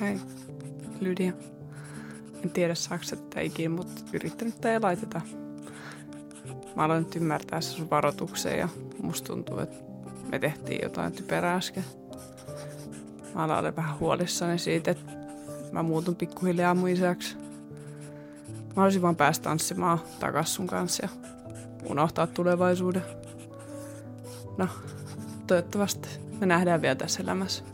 Hei, Lydia. En tiedä saako sä tätä ikinä, mutta yrittänyt ei laiteta. Mä aloin nyt ymmärtää sun varoituksen ja musta tuntuu, että me tehtiin jotain typerää äsken. Mä aloin vähän huolissani siitä, että mä muutun pikkuhiljaa mun isäksi. Mä haluaisin vaan päästä tanssimaan takas sun kanssa ja unohtaa tulevaisuuden. No, toivottavasti me nähdään vielä tässä elämässä.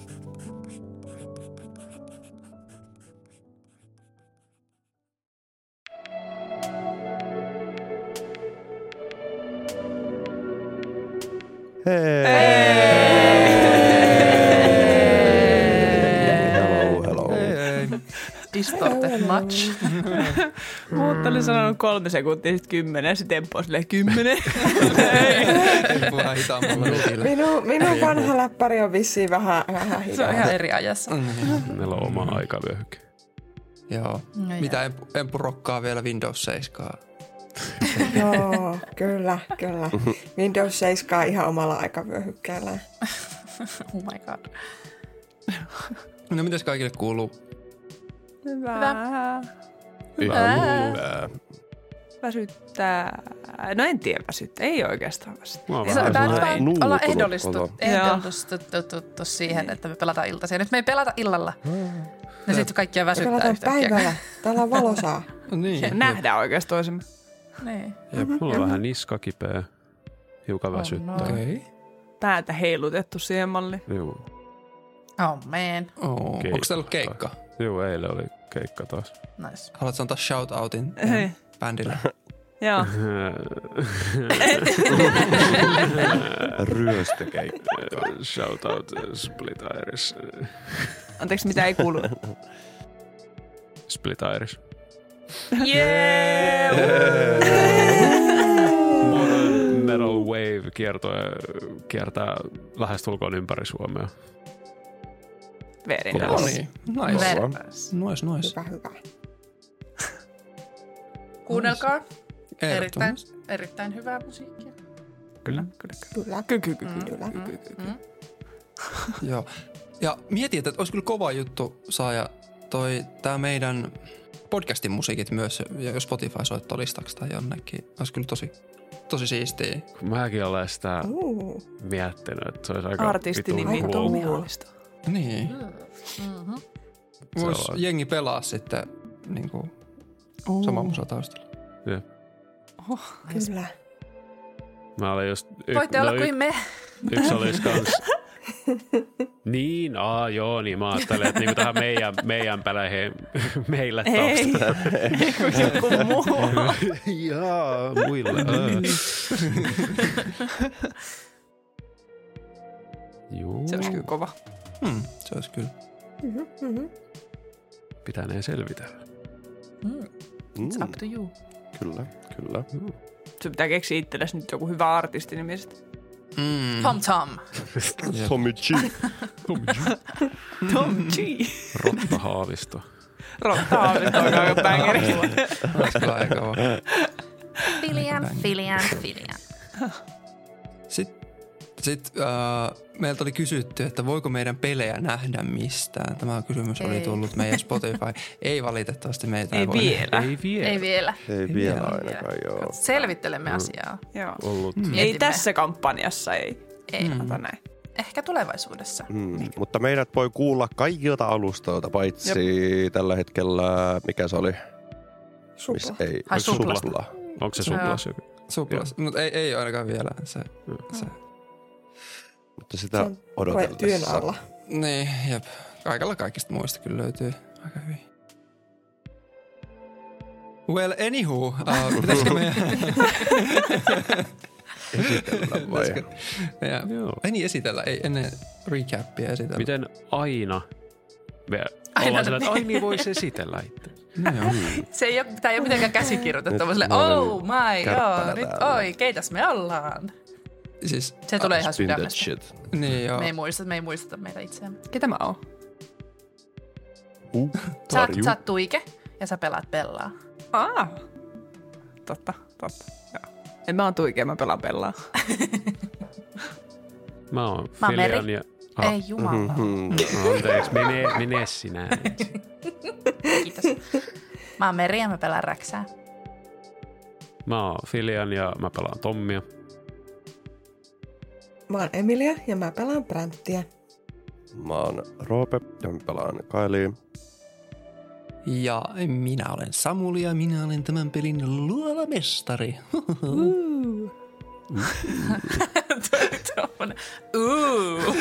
Much. Mutta oli sanonut kolme sekuntia, sitten kymmenen, ja sitten tempo on silleen kymmenen. Rutilla. Minun, minun vanha läppäri on vissiin vähän, vähän Se on hidas. ihan eri ajassa. Meillä on oma aikavyöhyke. Joo. No Mitä empu, empu rokkaa vielä Windows 7? Joo, kyllä, kyllä. Windows 7 on ihan omalla aikavyöhykkeellä. Oh my god. No mitäs kaikille kuuluu? Hyvä. Hyvä. Väsyttää. No en tiedä väsyttää. Ei oikeastaan väsyttää. Mä oon Se, vähän tämä olla olo. ehdollistuttu siihen, että me pelataan iltaisia. Nyt me ei pelata illalla. Ja sitten kaikkia väsyttää Pelataan yhtäkkiä. päivällä. Täällä on valosaa. No niin. Nähdään oikeasti toisemme. Niin. Mulla on vähän niska kipeä. Hiukan Oh väsyttää. no. Okei. Päätä heilutettu siihen malliin. Joo. Oh man. Oh. Onko ollut keikka? Joo, eilen oli keikka taas. Nice. Haluatko antaa shoutoutin Hei. bändille? Joo. Ryöstökeikka. Shout out uh, Split Iris. Anteeksi, mitä ei kuulu. Split Iris. Yeah! Modern Metal Wave kiertoe kiertää lähestulkoon ympäri Suomea. Very No niin. Nice. Verpas. Nice, nice. Hyvä, hyvä. Kuunnelkaa. Erittäin, erittäin hyvää musiikkia. Kyllä, kyllä, Kyllä, kyllä. Kyllä, kyllä, kyllä. Mm. Joo. Ja mietin, että olisi kyllä kova juttu saada toi tää meidän podcastin musiikit myös jo Spotify soittolistaksi tai jonnekin. Olisi kyllä tosi, tosi siistiä. Mäkin olen sitä Uh, miettinyt, että se olisi aika Artistinimi vitun cool. Niin. Mm-hmm. Voisi on- jengi pelaa sitten niin kuin, Oh. sama musa taustalla. kyllä. Mä olin just... y- Voitte no olla y- kuin me. Yksi olisi kans... niin, aa joo, niin mä ajattelin, että niinku tähän meidän, meidän peleihin, meille Ei, taustalla. joku muu. Jaa, muille. aa. Joo, Se olisi kyllä kova. Hmm, se olisi kyllä. Mhm, mhm. pitäneen selvitellä. Mm. It's up to you. Kyllä, kyllä. Se pitää keksiä itsellesi nyt joku hyvä artistinimi sitten. Mm. Tom Tom. Tommy G. Tom G. Rotta Haavisto. Rotta Haavisto on aika kova. Filian, Filian, Filian. Sitten sit, äh, meiltä oli kysytty, että voiko meidän pelejä nähdä mistään. Tämä kysymys oli Ei. tullut meidän Spotify. ei valitettavasti meitä Ei voi vielä. Ei vielä Ei vielä. Ei Ei vielä vielä. ainakaan, joo. Selvittelemme asiaa. Joo. ollut. Ei Mietimme. tässä kampanjassa, ei. Ei. Ota näin. Ehkä tulevaisuudessa. Mm, mutta meidät voi kuulla kaikilta alustoilta, paitsi tällä hetkellä, mikä se oli? Supla. ei, Ai, supla. Supla. Onko se suplas joku? Suplas. Mutta ei, ei ainakaan vielä. Se, se. Mutta sitä on työn odotellessa. alla. Niin, jep. Kaikella kaikista muista kyllä löytyy aika hyvin. Well, anywho, uh, pitäisikö meidän... Esitellä vai? pitäisikö meidän... Joo. Ei niin esitellä, ei ennen recapia esitellä. Miten aina me Aina ollaan sillä, että me- ai niin voisi esitellä itse. No joo. Se ei ole, tämä ei ole mitenkään käsikirjoitettu, vaan oh my god, nyt oi, keitäs me ollaan. Siis, Se tulee ihan sydämestä. shit. niin joo. Me ei muista, me ei muisteta meitä itseämme. Ketä mä oon? Uh, Sä, oot- sä oot tuike ja sä pelaat pellaa. Aa. Totta, totta. Joo. En mä oon tuikea, mä pelaan pelaa. Mä oon Mä Filian Meri. ja Ah. Ei jumala. Mhm. Anteeksi, mene, mene sinä. Kiitos. Mä oon Meri ja mä pelaan räksää. Mä oon Filian ja mä pelaan Tommia. Mä oon Emilia ja mä pelaan Bränttiä. Mä oon Roope ja mä pelaan Kailiin. Ja minä olen Samuli ja minä olen tämän pelin luolamestari. Tuommoinen. Ooh.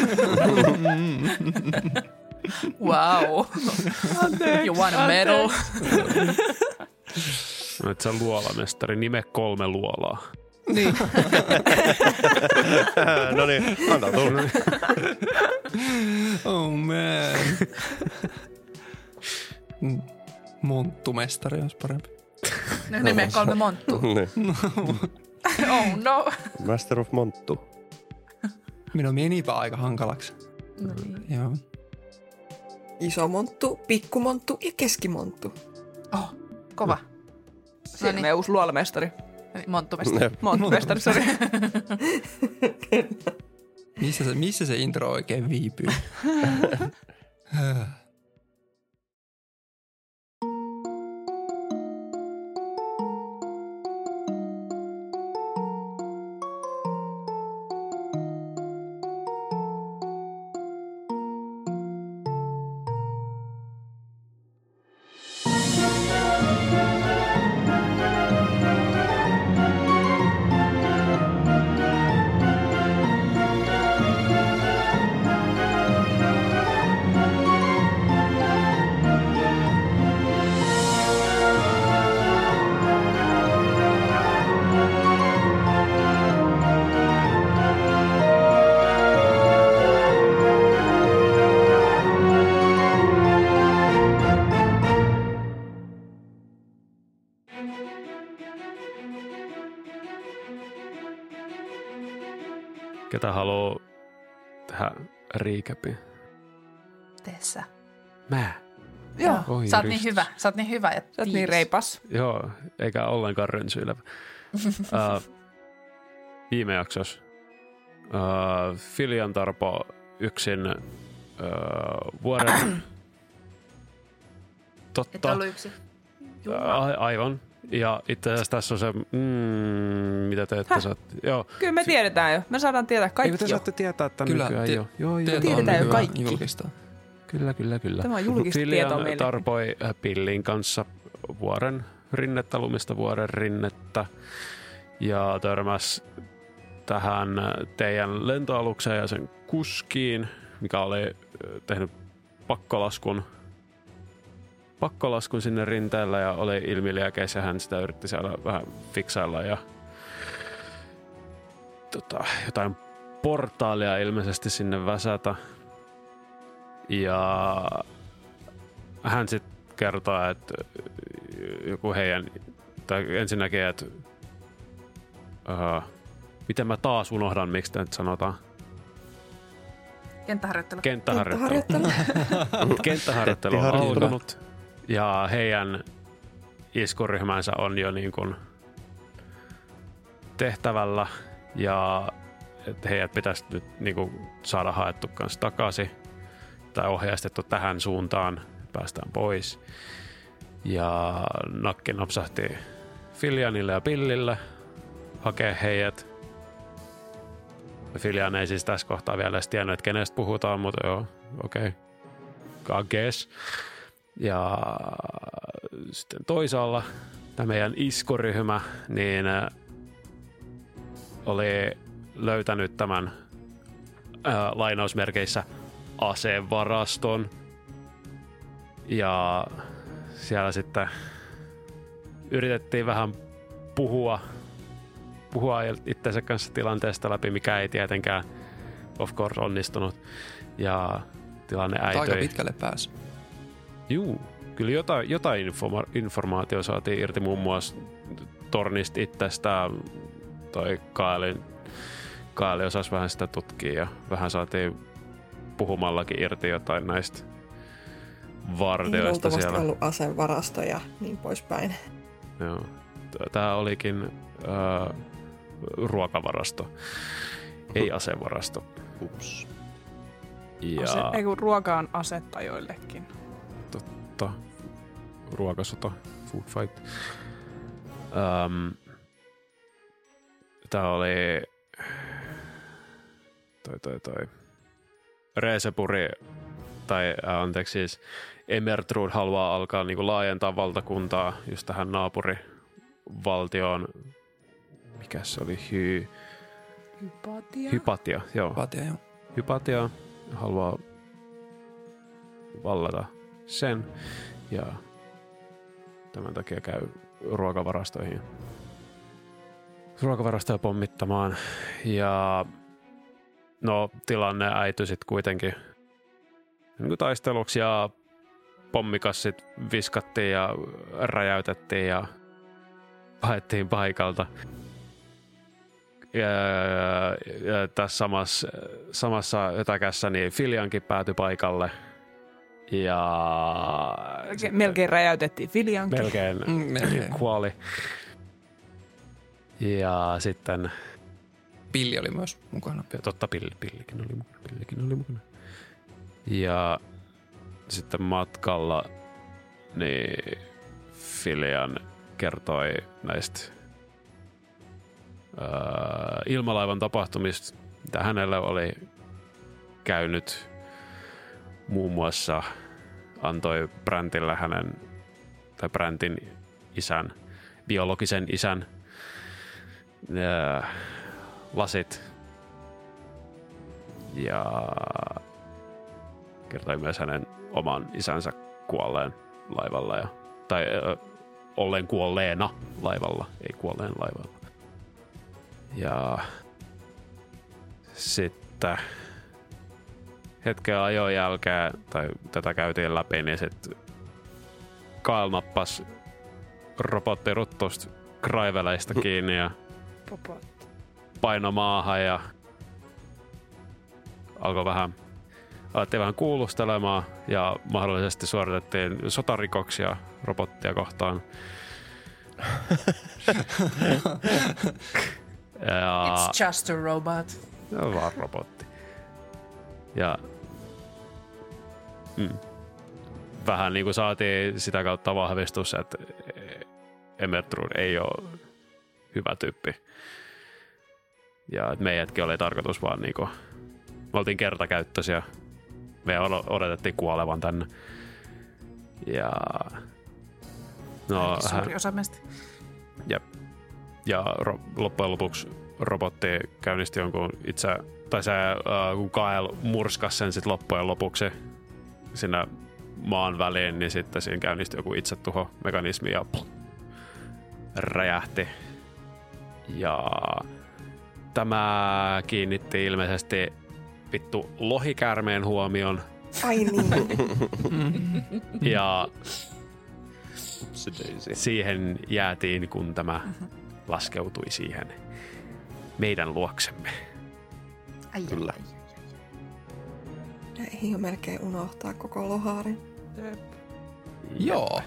wow. You want a medal? Nyt sä luolamestari, nime kolme luolaa. no niin, antaa tulla. oh man. Monttumestari olisi parempi. No nimeä kolme monttu. niin. Oh no. Master of Monttu. Minun menipä aika hankalaksi. no niin. Joo. Iso monttu, pikkumonttu ja keskimonttu. Oh, kova. Siinä niin. meidän uusi luolamestari. Monttumestari. Monttumestari, sori. Missä se, missä se intro oikein viipyy? recapin? Tee sä. Mä. Joo. Oi, Sä oot niin hyvä. Sä oot niin hyvä ja Sä oot niin reipas. Joo, eikä ollenkaan rönsyilevä. uh, viime jaksossa uh, Filian Tarpo yksin uh, vuoden... Et Totta. ollut yksi. A- aivan. Ja itse asiassa tässä on se, mm, mitä te ette Häh? saatte. Joo. Kyllä me tiedetään jo. Me saadaan tietää Eikö kaikki te jo. saatte tietää tämän Kyllä, nykyään tie- jo? Joo, joo. Tieto Tiedetään on jo kaikki. Julkistaa. Kyllä, kyllä, kyllä. Tämä on julkista Filian tietoa meille. tarpoi äh, Pillin kanssa vuoren rinnettä, lumista vuoren rinnettä ja törmäs tähän äh, teidän lentoalukseen ja sen kuskiin, mikä oli äh, tehnyt pakkolaskun, pakkolaskun sinne rinteellä ja oli ilmiliäkeis ja hän sitä yritti siellä vähän fiksailla ja tota, jotain portaalia ilmeisesti sinne väsätä. Ja hän sitten kertoo, että joku heidän, tai ensinnäkin, että uh, miten mä taas unohdan, miksi tämä nyt sanotaan, Kenttäharjoittelu. kenttäharjoittelu. Kenttäharjoittelu. Kenttäharjoittelu on alkanut ja heidän iskuryhmänsä on jo niin kuin tehtävällä ja että heidät pitäisi nyt niin kuin saada haettu kanssa takaisin tai ohjeistettu tähän suuntaan, päästään pois. Ja nakki napsahti Filianille ja Pillille hakee heidät. Filian ei siis tässä kohtaa vielä edes tiennyt, että kenestä puhutaan, mutta joo, okei. Okay. Ja sitten toisaalla tämä meidän iskoryhmä, niin äh, oli löytänyt tämän ää, lainausmerkeissä asevaraston. Ja siellä sitten yritettiin vähän puhua, puhua itsensä kanssa tilanteesta läpi, mikä ei tietenkään of course onnistunut. Ja tilanne Mutta aika äityi. pitkälle pääsi. Juu, kyllä jotain, jotain informa- informaatiota saatiin irti muun muassa Tornista itsestään. Toi Kaelin, Kaeli osasi vähän sitä tutkia ja vähän saatiin puhumallakin irti jotain näistä luultavasti siellä. ollut asevarasto ja niin poispäin. Joo. Tämä olikin äh, ruokavarasto, ei asevarasto. Ups. Ja Ase, ei kun ruoka on asetta joillekin. Totta, ruokasota, food fight. Um, Tämä oli toi toi toi Reesepuri, tai äh, anteeksi siis Emertrud haluaa alkaa niinku laajentaa valtakuntaa just tähän naapurivaltioon. Mikä se oli? Hy, Hypatia. Hypatia, joo. Vaatia joo. Hypatia haluaa vallata sen ja tämän takia käy ruokavarastoihin ruokavarastoja pommittamaan ja no tilanne äityi sitten kuitenkin niin taisteluksi ja pommikassit viskattiin ja räjäytettiin ja paettiin paikalta. Ja, ja, ja tässä samassa, samassa ötäkässä niin Filiankin päätyi paikalle. Ja Melkein, melkein räjäytettiin Filiankin. melkein Mm, melkein. kuoli. Ja sitten, Pilli oli myös mukana. ja totta pilli, pillikin, oli, mukana, pillikin oli mukana. Ja sitten matkalla niin Filian kertoi näistä ää, ilmalaivan tapahtumista, mitä hänellä oli käynyt muun muassa antoi Brantille hänen tai Brantin isän, biologisen isän ää, lasit ja kertoi myös hänen oman isänsä kuolleen laivalla ja, tai ö, olleen kuolleena laivalla, ei kuolleen laivalla. Ja sitten hetken ajon jälkeen, tai tätä käytiin läpi, niin sitten Kaal nappas robottiruttusta kraiveleista kiinni ja paino maahan ja alkoi vähän, alettiin vähän kuulustelemaan ja mahdollisesti suoritettiin sotarikoksia robottia kohtaan. ja It's just a robot. se on vaan robotti. Ja mm, vähän niin kuin saatiin sitä kautta vahvistus, että Emertrud ei ole hyvä tyyppi. Ja että meidätkin oli tarkoitus vaan niin kuin, me oltiin kertakäyttöisiä. Me od- odotettiin kuolevan tänne. Ja no, Ainakin hän, Suuri osa meistä. ja ro- loppujen lopuksi robotti käynnisti jonkun itse, tai se äh, kun Kael murskas sen sitten loppujen lopuksi sinne maan väliin, niin sitten siinä käynnistyi joku itsetuho mekanismi ja pff, räjähti. Ja tämä kiinnitti ilmeisesti vittu lohikäärmeen huomion Ai niin. ja siihen jäätiin, kun tämä laskeutui siihen meidän luoksemme. Ai, Kyllä. ai, Ei jo melkein unohtaa koko lohaarin. Joo.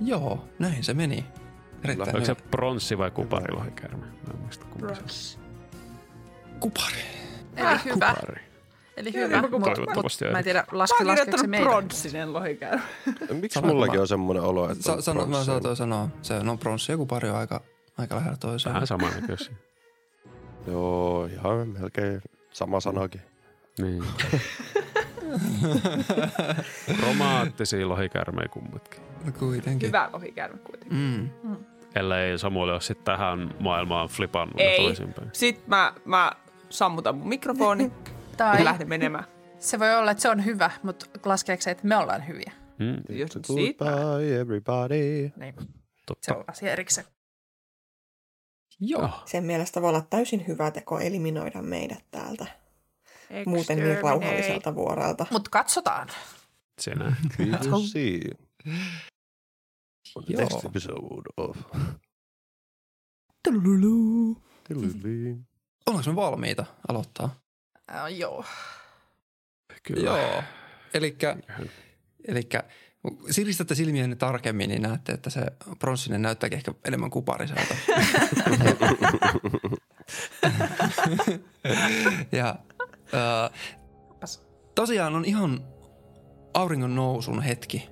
Joo, näin se meni. Erittäin Onko se pronssi vai kupari lohikäärme? Mä en muista kumpi se. Kupari. Eli hyvä. Kupari. Eli hyvä. kuin Mut, toivottavasti mut, mä en tiedä, oon laskeeko se meitä. pronssinen lohikäärme. Miksi mullakin on semmoinen olo, että Sa- on sano, mä pronssi? saatoin sanoa. Se, no pronssi ja kupari on aika, aika lähellä toiseen. Vähän samannäköisiä. Joo, ihan melkein sama sanakin. Niin. Romaattisia lohikäärmeitä kummatkin. No Kuitenkin. Hyvä lohikäärme kuitenkin. Mm. Ellei Samuel ole sitten tähän maailmaan flipannut Ei. toisinpäin. Sitten mä, mä sammutan mun mikrofoni Tai ja lähden menemään. se voi olla, että se on hyvä, mutta laskeeko se, että me ollaan hyviä? Mm, Just. Goodbye everybody. Niin. Se totta. on asia erikseen. Joo. Sen mielestä voi olla täysin hyvä teko eliminoida meidät täältä. Muuten niin rauhalliselta vuorelta. Mutta katsotaan. On the next episode of... Tululu. Tilili. Ollaanko me valmiita aloittaa? Uh, joo. Kyllä. Joo. Elikkä, elikkä siristätte silmienne tarkemmin, niin näette, että se pronssinen näyttääkin ehkä enemmän kupariselta. ja äh, tosiaan on ihan auringon nousun hetki.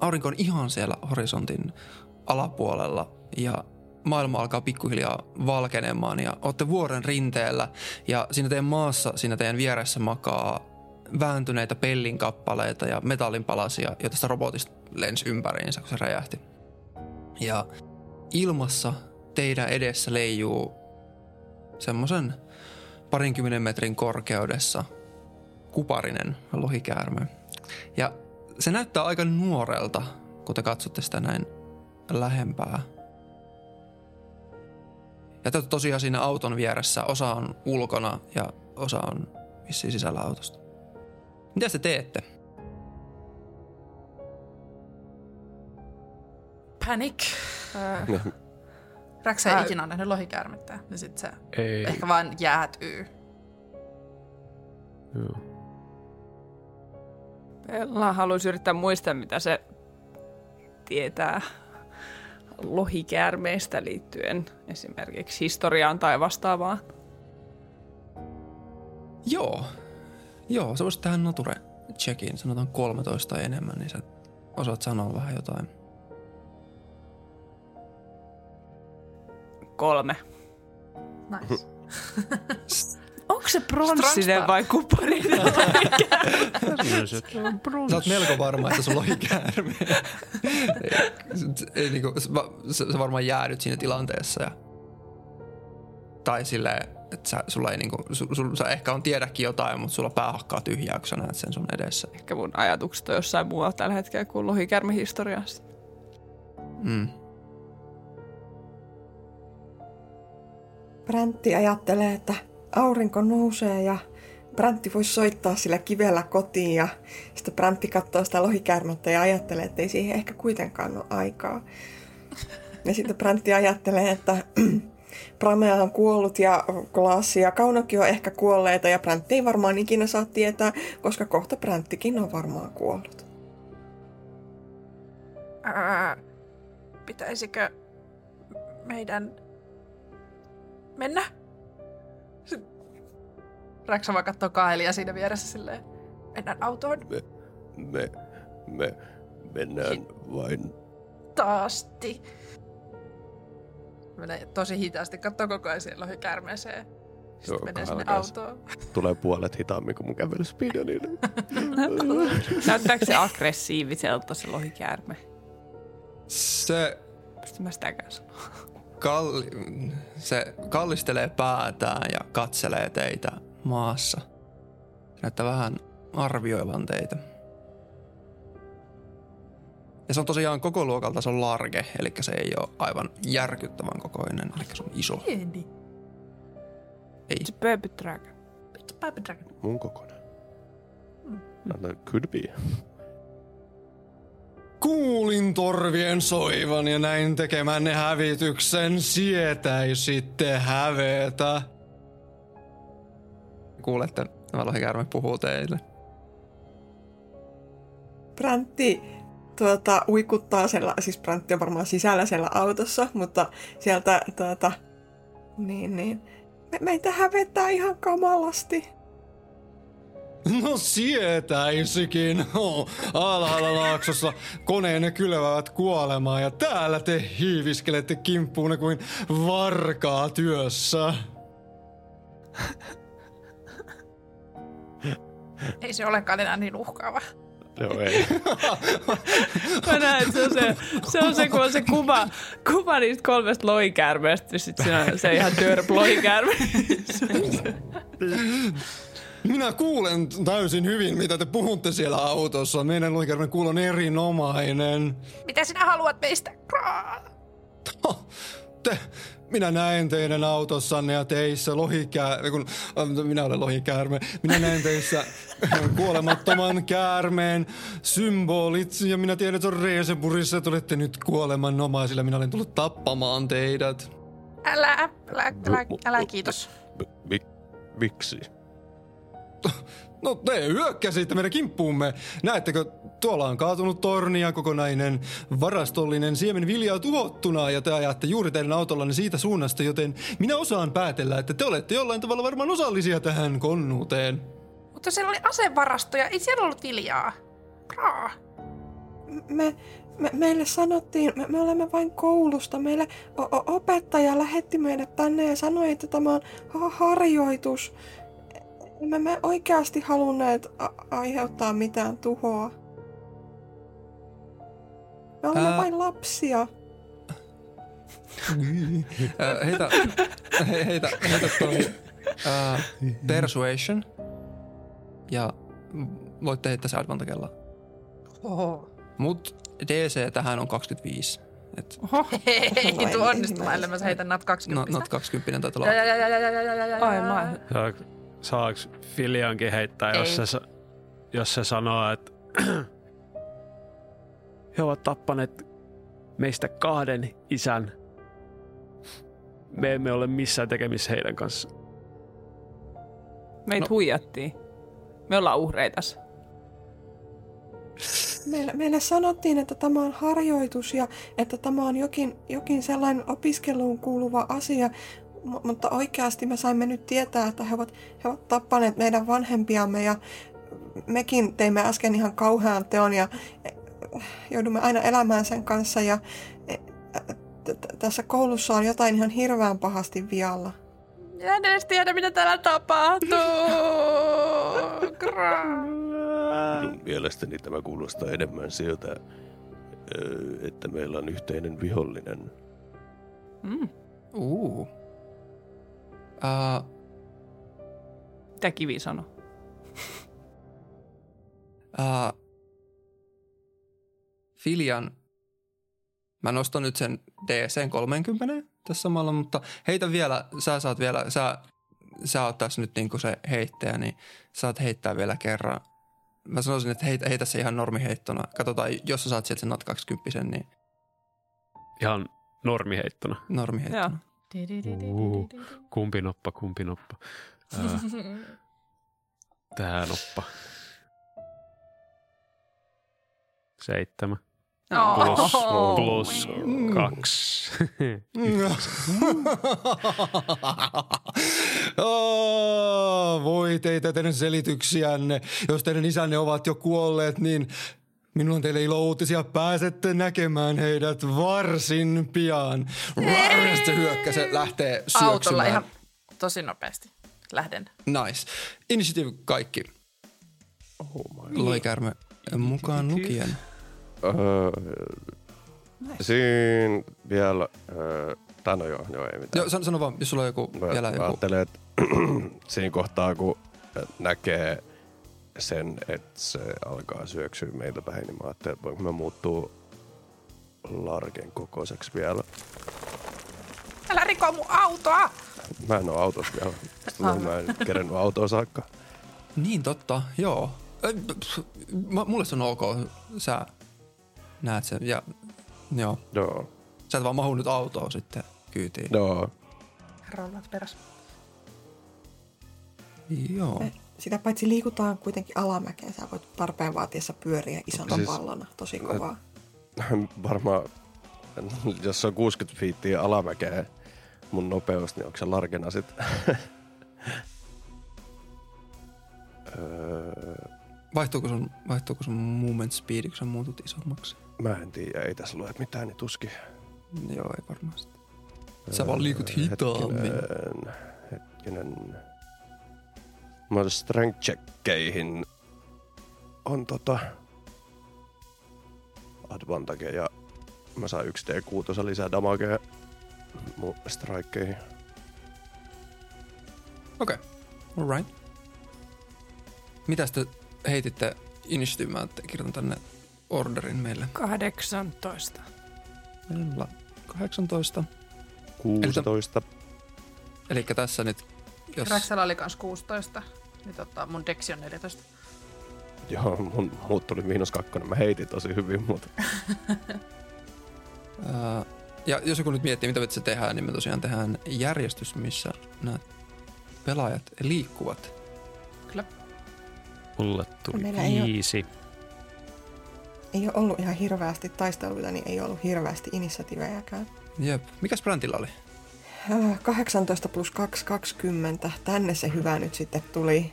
Aurinko on ihan siellä horisontin alapuolella ja maailma alkaa pikkuhiljaa valkenemaan ja olette vuoren rinteellä ja siinä teidän maassa, siinä teidän vieressä makaa vääntyneitä pellinkappaleita ja metallinpalasia, joita tästä robotista lensi ympäriinsä, kun se räjähti. Ja ilmassa teidän edessä leijuu semmoisen parinkymmenen metrin korkeudessa kuparinen lohikäärme. Ja se näyttää aika nuorelta, kun te katsotte sitä näin lähempää. Ja te tosiaan siinä auton vieressä. Osa on ulkona ja osa on vissiin sisällä autosta. Mitä te teette? Panic. Öö, Räksä ei Ää- ikinä ole nähnyt lohikäärmettä, niin sit se Ei. ehkä vaan jäätyy. Joo. Bella haluaisi yrittää muistaa, mitä se tietää lohikäärmeistä liittyen esimerkiksi historiaan tai vastaavaan. Joo. Joo, sä voisit tähän nature checkin, sanotaan 13 tai enemmän, niin sä osaat sanoa vähän jotain. Kolme. Nice. Onko se pronssinen vai kuparinen? Sä oot melko varma, että sulla on lohikäärme. ei, ei, niinku, sä, sä varmaan jäädyt siinä tilanteessa. Ja, tai silleen, että sä, sulla ei niinku, su, su, sä ehkä on tiedäkin jotain, mutta sulla pää hakkaa tyhjää, kun sä näet sen sun edessä. Ehkä mun ajatukset on jossain muualla tällä hetkellä kuin lohikäärme historiassa. Mm. Bräntti ajattelee, että aurinko nousee ja Bräntti voisi soittaa sillä kivellä kotiin ja sitten Bräntti katsoo sitä lohikäärmettä ja ajattelee, että ei siihen ehkä kuitenkaan ole aikaa. Ja sitten Bräntti ajattelee, että Pramea on kuollut ja Glaassi ja Kaunokin on ehkä kuolleita ja Bräntti ei varmaan ikinä saa tietää, koska kohta Bränttikin on varmaan kuollut. Ää, pitäisikö meidän mennä? Räksä vaan katsoo Kaelia siinä vieressä silleen, mennään autoon Me, me mennään vain taasti. Menee tosi hitaasti, katsoo koko ajan siihen lohikäärmeeseen. Sitten Joo, menee sinne autoon. tulee puolet hitaammin kuin mun kävelyspeed niin Näyttääkö se aggressiiviselta se lohikäärme? Se Pystyn mä sitäkään sanoa. Kalli, se kallistelee päätään ja katselee teitä maassa. Se näyttää vähän arvioivan teitä. Ja se on tosiaan koko luokalta se on large, eli se ei ole aivan järkyttävän kokoinen, eli se on iso. Pieni. Ei. Se baby dragon. It's a baby dragon. Mun kokoinen. No, could be. Kuulin torvien soivan ja näin tekemänne hävityksen sietäisitte hävetä. Kuulette, tämä lohikäärme puhuu teille. Bräntti tuota, uikuttaa siellä, siis Bräntti on varmaan sisällä siellä autossa, mutta sieltä tuota, niin, niin, me, meitä hävettää ihan kamalasti. No sietäisikin. Oh, alhaalla laaksossa koneenne kylvävät kuolemaa ja täällä te hiiviskelette kimppuune kuin varkaa työssä. Ei se olekaan enää niin uhkaava. Joo, ei. Mä näen, se on se, se, on se kun on se kuva, kuva niistä kolmesta lohikäärmeestä, ja sitten siinä on se ihan törp lohikäärme. Minä kuulen täysin hyvin, mitä te puhutte siellä autossa. Meidän lohikäärme kuulo on erinomainen. Mitä sinä haluat meistä? Oh, te, minä näen teidän autossanne ja teissä lohikäärme, kun äh, minä olen lohikäärme, minä näen teissä kuolemattoman käärmeen symbolit ja minä tiedän, että on Reeseburissa, että olette nyt kuolemanomaisilla. Minä olen tullut tappamaan teidät. Älä, älä, älä, älä kiitos. Mi- miksi? No te hyökkäsitte meidän kimppuumme. Näettekö, tuolla on kaatunut torni ja kokonainen varastollinen siemen viljaa tuhottuna ja te ajatte juuri teidän autollanne siitä suunnasta, joten minä osaan päätellä, että te olette jollain tavalla varmaan osallisia tähän konnuuteen. Mutta siellä oli asevarastoja, ei siellä ollut viljaa. Raa. Me, me, meille sanottiin, me, me olemme vain koulusta. Meille o, o, opettaja lähetti meidät tänne ja sanoi, että tämä on ha- harjoitus. Emme me oikeasti halunneet a- aiheuttaa mitään tuhoa. Me olemme Ää... vain lapsia. Heitä, heitä, heitä toi uh, persuasion. Ja voitte heittää se advantagella. Oho. Mut DC tähän on 25. Et... Oho. Hei, Ei tuo onnistu, mä heitän nat 20. No, nat 20 taitaa olla. Ai mä. Saaks, Filiankin heittää, jos se, jos se sanoo, että he ovat tappaneet meistä kahden isän. Me emme ole missään tekemissä heidän kanssa. Meitä No. huijattiin. Me ollaan uhreita. Meille, meille sanottiin, että tämä on harjoitus ja että tämä on jokin, jokin sellainen opiskeluun kuuluva asia, mutta oikeasti me saimme nyt tietää, että he ovat, he ovat tappaneet meidän vanhempiamme ja mekin teimme äsken ihan kauhean teon ja eh, joudumme aina elämään sen kanssa ja eh, t- t- tässä koulussa on jotain ihan hirveän pahasti vialla. Ja en edes tiedä, mitä täällä tapahtuu. Minun mielestäni tämä kuulostaa enemmän siltä, ö, että meillä on yhteinen vihollinen. Mm. Uu. Uh, Mitä Kivi sanoi? uh, Filian, mä nostan nyt sen DC 30 tässä samalla, mutta heitä vielä, sä saat vielä, sä, sä oot tässä nyt niinku se heittäjä, niin saat heittää vielä kerran. Mä sanoisin, että heitä, heitä se ihan normiheittona. Katsotaan, jos sä saat sieltä sen nat 20, niin Ihan normiheittona. normiheittona. Uhu. Kumpi noppa, kumpi noppa. Ää, tää noppa. Seitsemän. Plus, Oh. plus kaksi. oh, voi teitä teidän selityksiänne. Jos teidän isänne ovat jo kuolleet, niin minulla on teille ilouutisia. Pääsette näkemään heidät varsin pian. Se hyökkä, se lähtee syöksymään. Autolla ihan tosi nopeasti. Lähden. Nice. Initiative kaikki. Oh my. Loikärme mukaan lukien. Öö, Siinä vielä, öö, tai no joo, joo ei mitään. Joo, sano, sano vaan, jos sulla on joku, Mä, vielä mä joku. ajattelen, että siinä kohtaa, kun näkee sen, että se alkaa syöksyä meiltä päin, niin mä ajattelin, että voinko mä muuttuu larken kokoiseksi vielä. Älä riko mun autoa! Mä en oo autossa vielä. Ah. Mä en kerennyt autoa saakka. Niin totta, joo. Mä- Mulle se on ok, sä näet sen. Ja joo, Joo, sä et vaan mahu nyt autoon sitten kyytiin. joo. Rollat peräs. Joo. Sitä paitsi liikutaan kuitenkin alamäkeen. Sä voit tarpeen vaatiessa pyöriä isona Siis- pallona. Tosi kovaa. Varmaan, jos se on 60 fiittiä alamäkeä mun nopeus, niin onko se larkena sit? Öö, Vaihtuuko sun, vaihtuuko sun movement speed, kun sä muutut isommaksi? mä en tiedä, ei tässä lue mitään, niin tuskin. Joo, ei varmasti. Sä vaan liikut hitaammin. Hetkinen, hetkinen. Mä strength checkkeihin on tota advantage ja mä saan 1d6 lisää damagea mun strikeihin. Okei, okay. alright. Mitä te heititte initiative? Mä kirjoitan tänne orderin meille. 18. Meillä on 18. 16. Eli tässä nyt, jos... Raksella oli kans 16. Niin tota, mun deksi on 14. Joo, mun, muut tuli miinus kakkonen. Mä heitin tosi hyvin, mutta Ää, ja jos joku nyt miettii, mitä se tehdään, niin me tosiaan tehdään järjestys, missä nämä pelaajat liikkuvat. Kyllä. Mulle tuli Meillä ei oo- viisi. Ei ole ollut ihan hirveästi taisteluita, niin ei ollut hirveästi initiatiivejäkään. Jep. Mikäs Brantilla oli? Äh, 18 plus 2, 20. Tänne se hyvä nyt sitten tuli.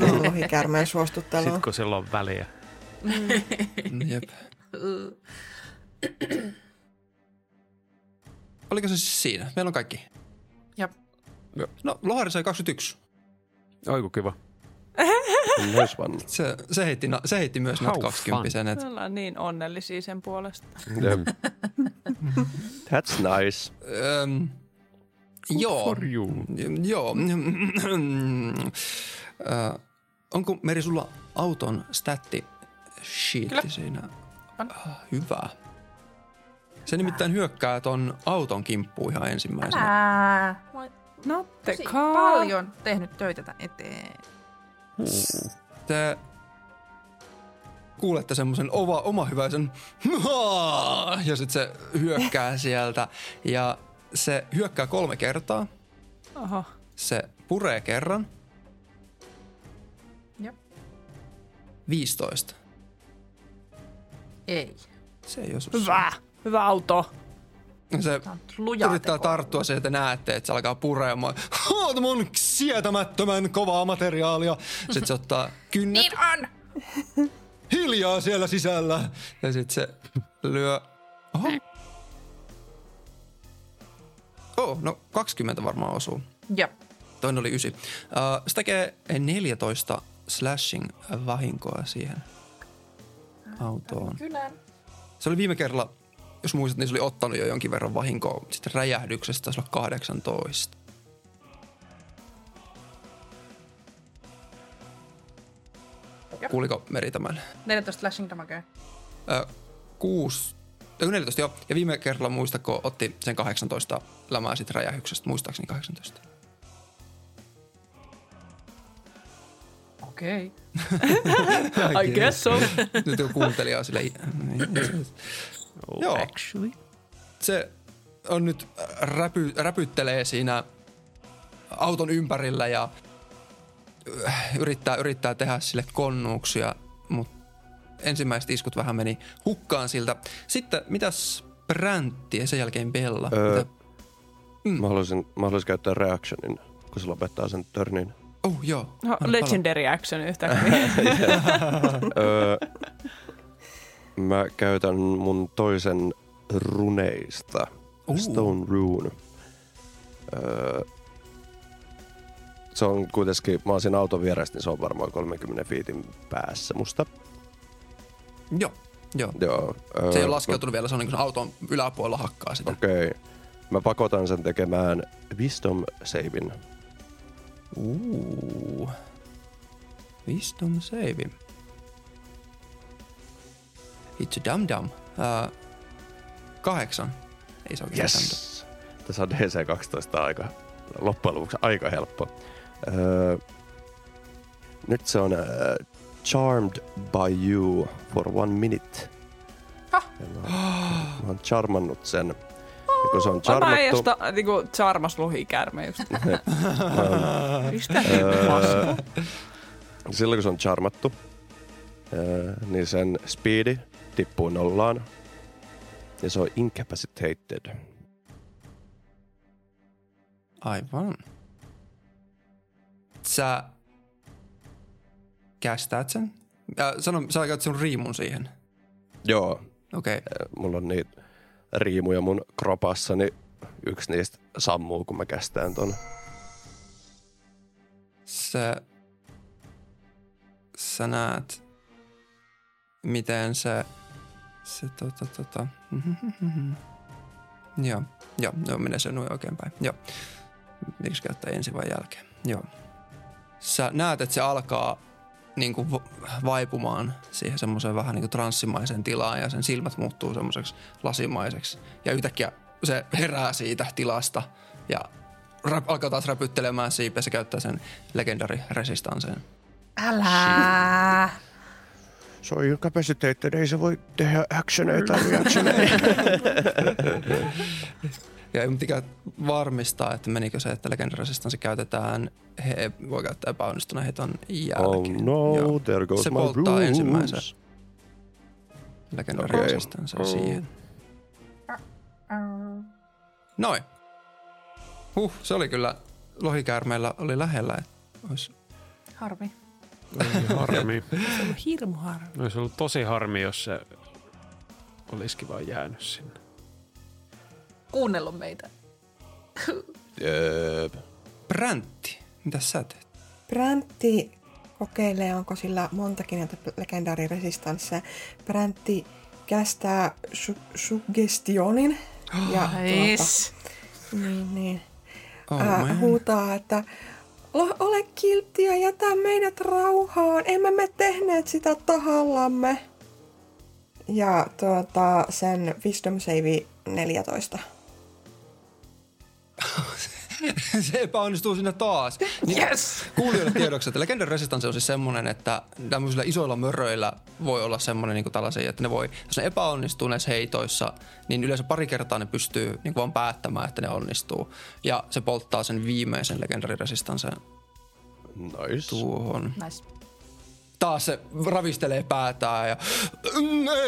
Lohikärmeen suostuttelu. Sitten kun sillä on väliä. Jep. Oliko se siis siinä? Meillä on kaikki. Jep. No, Lohari sai 21. Oiku kiva. One. Se, se, heitti, na- se heitti myös How näitä 20 et, Me ollaan niin onnellisia sen puolesta. That's nice. öm, Joo. For you. Joo. Ö, onko Meri sulla auton statti Kyllä. siinä? On. Ah, Hyvä. Se nimittäin hyökkää ton auton kimppuun ihan ensimmäisenä. Ää, Not the tosi car. paljon tehnyt töitä tämän eteen. Te kuulette semmoisen ova, oma hyväisen ja sitten se hyökkää sieltä ja se hyökkää kolme kertaa. Oho. Se puree kerran. Jep. 15. Ei. Se ei osu. Hyvä. Hyvä auto. Se on luja yrittää tarttua siihen, että näette, että se alkaa puremaan. Haa, tämä on sietämättömän kovaa materiaalia. Sitten se ottaa kynnet Niin on! hiljaa siellä sisällä. Ja sitten se lyö... Oho. Oh, no 20 varmaan osuu. Jep. Toinen oli 9. Uh, se tekee 14 slashing vahinkoa siihen autoon. Kylän. Se oli viime kerralla, jos muistat, niin se oli ottanut jo jonkin verran vahinkoa. Sitten räjähdyksestä taisi olla 18. Jep. Kuuliko Meri tämän? 14 slashing damagea. Ö, 6, ö, 14 joo. Ja viime kerralla muistako otti sen 18 lämää sitten räjähdyksestä, muistaakseni 18. Okei. I guess so. Nyt joku kuuntelija on silleen, Oh, Joo. Actually. se on nyt räpy, räpyttelee siinä auton ympärillä ja äh, yrittää, yrittää tehdä sille konnuuksia, mutta ensimmäiset iskut vähän meni hukkaan siltä. Sitten mitäs Bräntti ja sen jälkeen Bella? Öö, Mitä? Mä haluaisin, mä haluaisin käyttää reactionin, kun se lopettaa sen törnin. Oh joo. No, legendary action yhtäkkiä. öö, mä käytän mun toisen runeista. Uu. Stone Rune. Öö, se on kuitenkin, mä oon siinä auton vieressä, niin se on varmaan 30 fiitin päässä musta. Joo, joo. Joo. öö, Se ei ole laskeutunut vielä, se on niin kuin auton yläpuolella hakkaa sitä. Okei. Okay. Mä pakotan sen tekemään wisdom savin. Uu. Wisdom save. It's a dum dum. Uh, kahdeksan. Ei se oikein dum Yes! Tässä on DC12 aika, loppujen lopuksi aika helppo. Öö, nyt se on Charmed by you for one minute. Ja Mä, mä oon charmannut sen. Ja kun se on Mä charmattu, josta niinku charmas lohikärme just. Mistä öö, silloin kun se on charmattu, öö, niin sen speedi tippuu nollaan. Ja se on incapacitated. Aivan. Sä kästäät sen? Äh, sano, sä käytät sun riimun siihen. Joo, Okei. Okay. mulla on niitä riimuja mun kropassa, niin yksi niistä sammuu, kun mä kästään ton. Sä, sä näet, miten se, se tota, tota, joo, joo, joo, menee se noin oikein päin. Joo. Miksi käyttää ensin vai jälkeen? Joo. Sä näet, että se alkaa niin kuin vaipumaan siihen semmoiseen vähän niin kuin transsimaiseen tilaan ja sen silmät muuttuu semmoiseksi lasimaiseksi. Ja yhtäkkiä se herää siitä tilasta ja rap, alkaa taas räpyttelemään siipeä. Se käyttää sen legendary resistanseen. Älä. Se on incapacitated, ei se voi tehdä actioneita tai reactioneita. Ja ei pitää varmistaa, että menikö se, että legendary resistanssi käytetään, he voi käyttää epäonnistuneen heton oh jälkeen. no, Joo. there goes Se my polttaa runes. ensimmäisen. Legendary Okei. resistanssi Oh. siihen. Noin. Huh, se oli kyllä, lohikäärmeellä oli lähellä. että Olisi Harmi. Harmi. Se on hirmu harmi. Olisi ollut tosi harmi, jos se olisikin vaan jäänyt sinne kuunnellut meitä. Öö, Präntti, mitä sä teet? Präntti kokeilee, onko sillä montakin näitä legendaariresistensseja. Präntti kästää su- suggestionin. Oh, ja yes. tuota, niin, niin. Oh, äh, huutaa, että ole kiltti ja jätä meidät rauhaan. Emme me tehneet sitä tahallamme. Ja tuota, sen wisdom save 14. se epäonnistuu siinä taas. Niin Yes! Kuulijoille tiedoksi, että Legendary Resistance on siis semmoinen, että tämmöisillä isoilla möröillä voi olla semmoinen niin tällaisia, että ne voi, jos ne epäonnistuu näissä heitoissa, niin yleensä pari kertaa ne pystyy niin vaan päättämään, että ne onnistuu. Ja se polttaa sen viimeisen Legendary Resistancen Nice. tuohon. Nice. Taas se ravistelee päätään ja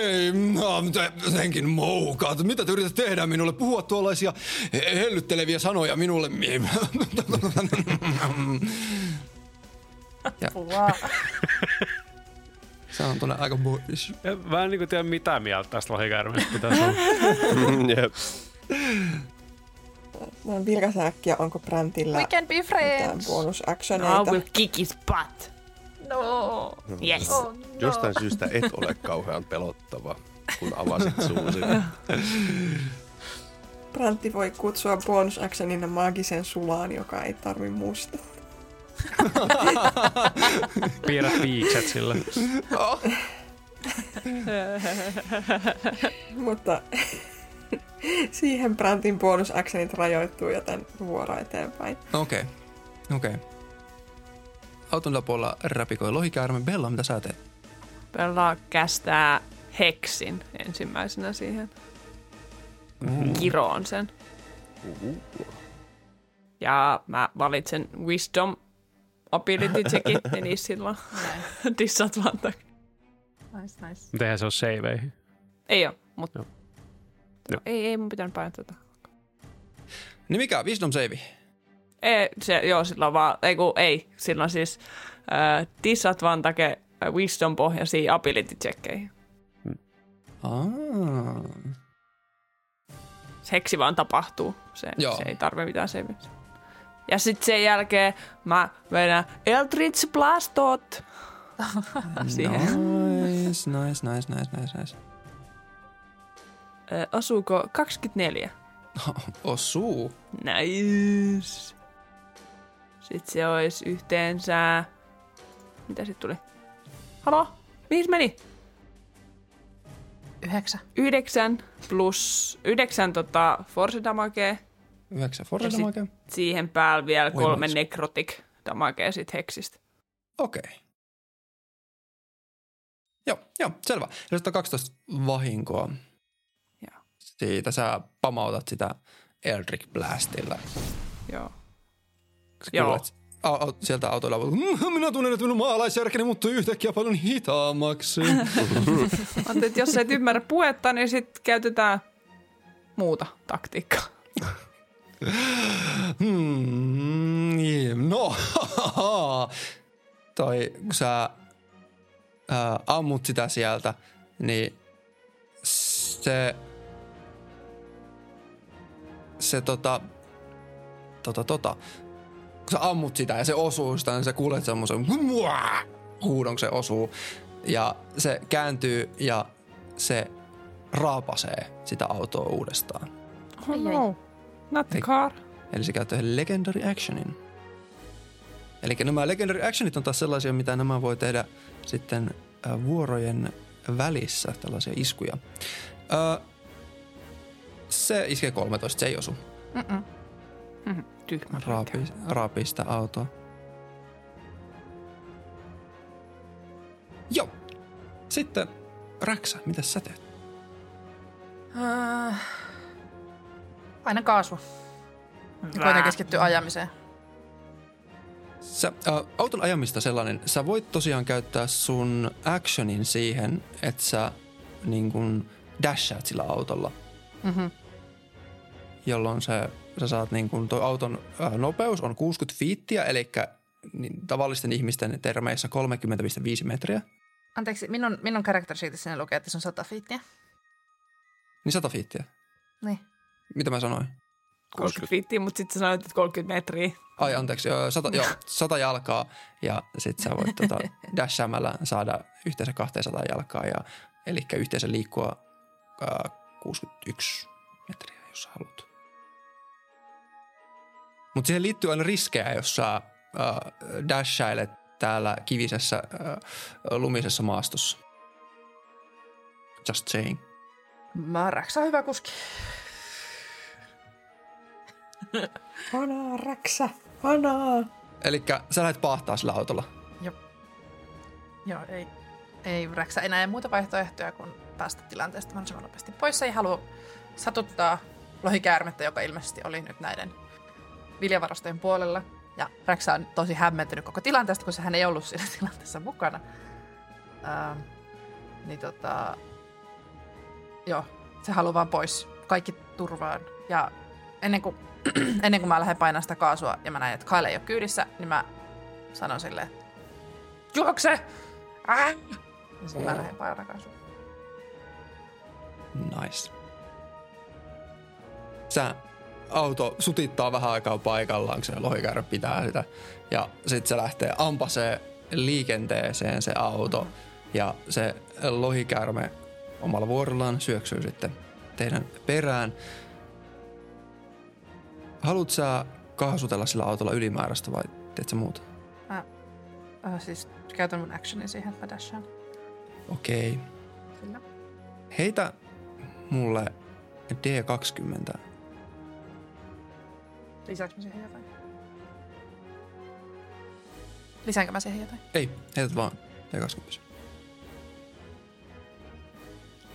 ei, no, te jotenkin moukaat. Mitä te yrität tehdä minulle? Puhua tuollaisia hellytteleviä sanoja minulle. ja se on tuonne aika boyish. Ja Mä en niin tiedä mitä mieltä tästä lohikäärmeestä pitäisi olla. Jep. No, vilkaisen äkkiä, onko Bräntillä We can be mitään friends. bonusactioneita. I will kick his butt. No. Yes. Oh, no. Jostain syystä et ole kauhean pelottava, kun avasit suusi. Brantti voi kutsua bonusactionina maagisen sulaan, joka ei tarvi musta. Piirrät viikset sille. Mutta siihen Brantin bonusactionit rajoittuu, joten vuoro eteenpäin. Okei, okay. okei. Okay. Auton puolella räpikoi lohikäärme. Bella, mitä sä teet? Bella kästää heksin ensimmäisenä siihen. Kiroon sen. Ja mä valitsen wisdom ability checkit, niin silloin disadvantage. Nice, nice. Mutta eihän se ole saveihin. Ei oo, mutta... Joo. No, ei, ei mun pitänyt painaa tota. Niin mikä? Wisdom save. Ei, se, joo, silloin vaan, ei kun, ei, silloin siis äh, disadvantage wisdom pohjaisia ability checkkeihin. Aa. Se heksi vaan tapahtuu, se, Joo. se ei tarvi mitään saving. Ja sitten sen jälkeen mä vedän Eldritch Blastot siihen. Nice, nice, nice, nice, nice, nice. Ö, Osuuko 24? Osuu. Nice. Sitten se olisi yhteensä... Mitä sitten tuli? Halo? Mihin meni? Yhdeksän. Yhdeksän plus yhdeksän tota force damagea. Yhdeksän force damagea. Siihen päällä vielä Oi, kolme necrotic damagea sit heksistä. Okei. Okay. Joo, joo, selvä. Sitten 12 vahinkoa. Joo. Siitä sä pamautat sitä Eldrick Blastilla. Joo. Kuulet au, sieltä autoilla, "Mm, minä tunnen, että minun maalaisjärkeni muuttuu yhtäkkiä paljon hitaammaksi. Että jos et ymmärrä puhetta, niin sitten käytetään muuta taktiikkaa. Hmm, niin, no, toi, kun sä ää, ammut sitä sieltä, niin se, se tota, tota, tota, kun sä ammut sitä ja se osuu sitä, niin sä kuulet semmoisen huudon, se osuu. Ja se kääntyy ja se raapasee sitä autoa uudestaan. Oh no. Not the car. Eli se käyttää Legendary Actionin. Eli nämä Legendary Actionit on taas sellaisia, mitä nämä voi tehdä sitten vuorojen välissä, tällaisia iskuja. Äh, se iskee 13, se ei osu. Mm-mm. Mhm, Tyhmä. Raapii sitä autoa. Joo. Sitten Räksä, mitä sä teet? Äh, Paina kaasua. Koitan keskittyä ajamiseen. Sä, ä, auton ajamista sellainen, sä voit tosiaan käyttää sun actionin siihen, että sä niin kun dashaat sillä autolla, Mhm. Jolloin se sä saat niin kuin, toi auton äh, nopeus on 60 fiittiä, eli niin, tavallisten ihmisten termeissä 30,5 metriä. Anteeksi, minun, minun character sheetissä lukee, että se on 100 fiittiä. Niin 100 fiittiä. Niin. Mitä mä sanoin? 30 fiittiä, mutta sitten sä sanoit, että 30 metriä. Ai anteeksi, joo, sata, joo, sata jalkaa ja sit sä voit tota, dashäämällä saada yhteensä 200 jalkaa ja eli yhteensä liikkua äh, 61 metriä, jos haluat. Mutta siihen liittyy aina riskejä, jos sä äh, dashailet täällä kivisessä äh, lumisessa maastossa. Just saying. Mä Räksä on hyvä kuski. Vanaa, räksä, vanaa. Eli sä lähdet pahtaa sillä autolla. Joo, ei, ei Räksä enää muuta vaihtoehtoja kuin päästä tilanteesta mahdollisimman nopeasti pois. Ei halua satuttaa lohikäärmettä, joka ilmeisesti oli nyt näiden viljavarastojen puolella. Ja Räksä on tosi hämmentynyt koko tilanteesta, koska hän ei ollut siinä tilanteessa mukana. Ähm, niin tota, joo, se haluaa vaan pois. Kaikki turvaan. Ja ennen kuin, ennen kuin mä lähden painamaan sitä kaasua ja mä näen, että Kyle ei ole kyydissä, niin mä sanon silleen, juokse! Ah! Ja sitten mä lähden painamaan kaasua. Nice. Sä auto sutittaa vähän aikaa paikallaan, kun se lohikäärä pitää sitä. Ja sitten se lähtee ampasee liikenteeseen se auto. Ja se lohikäärme omalla vuorollaan syöksyy sitten teidän perään. Haluat sä kaasutella sillä autolla ylimääräistä vai teet sä muuta? Mä äh, siis käytän mun actionin siihen, että mä dashaan. Okei. Sillä. Heitä mulle D20. Lisäänkö mä siihen jotain? Lisäänkö mä siihen jotain? Ei, heität vaan D20.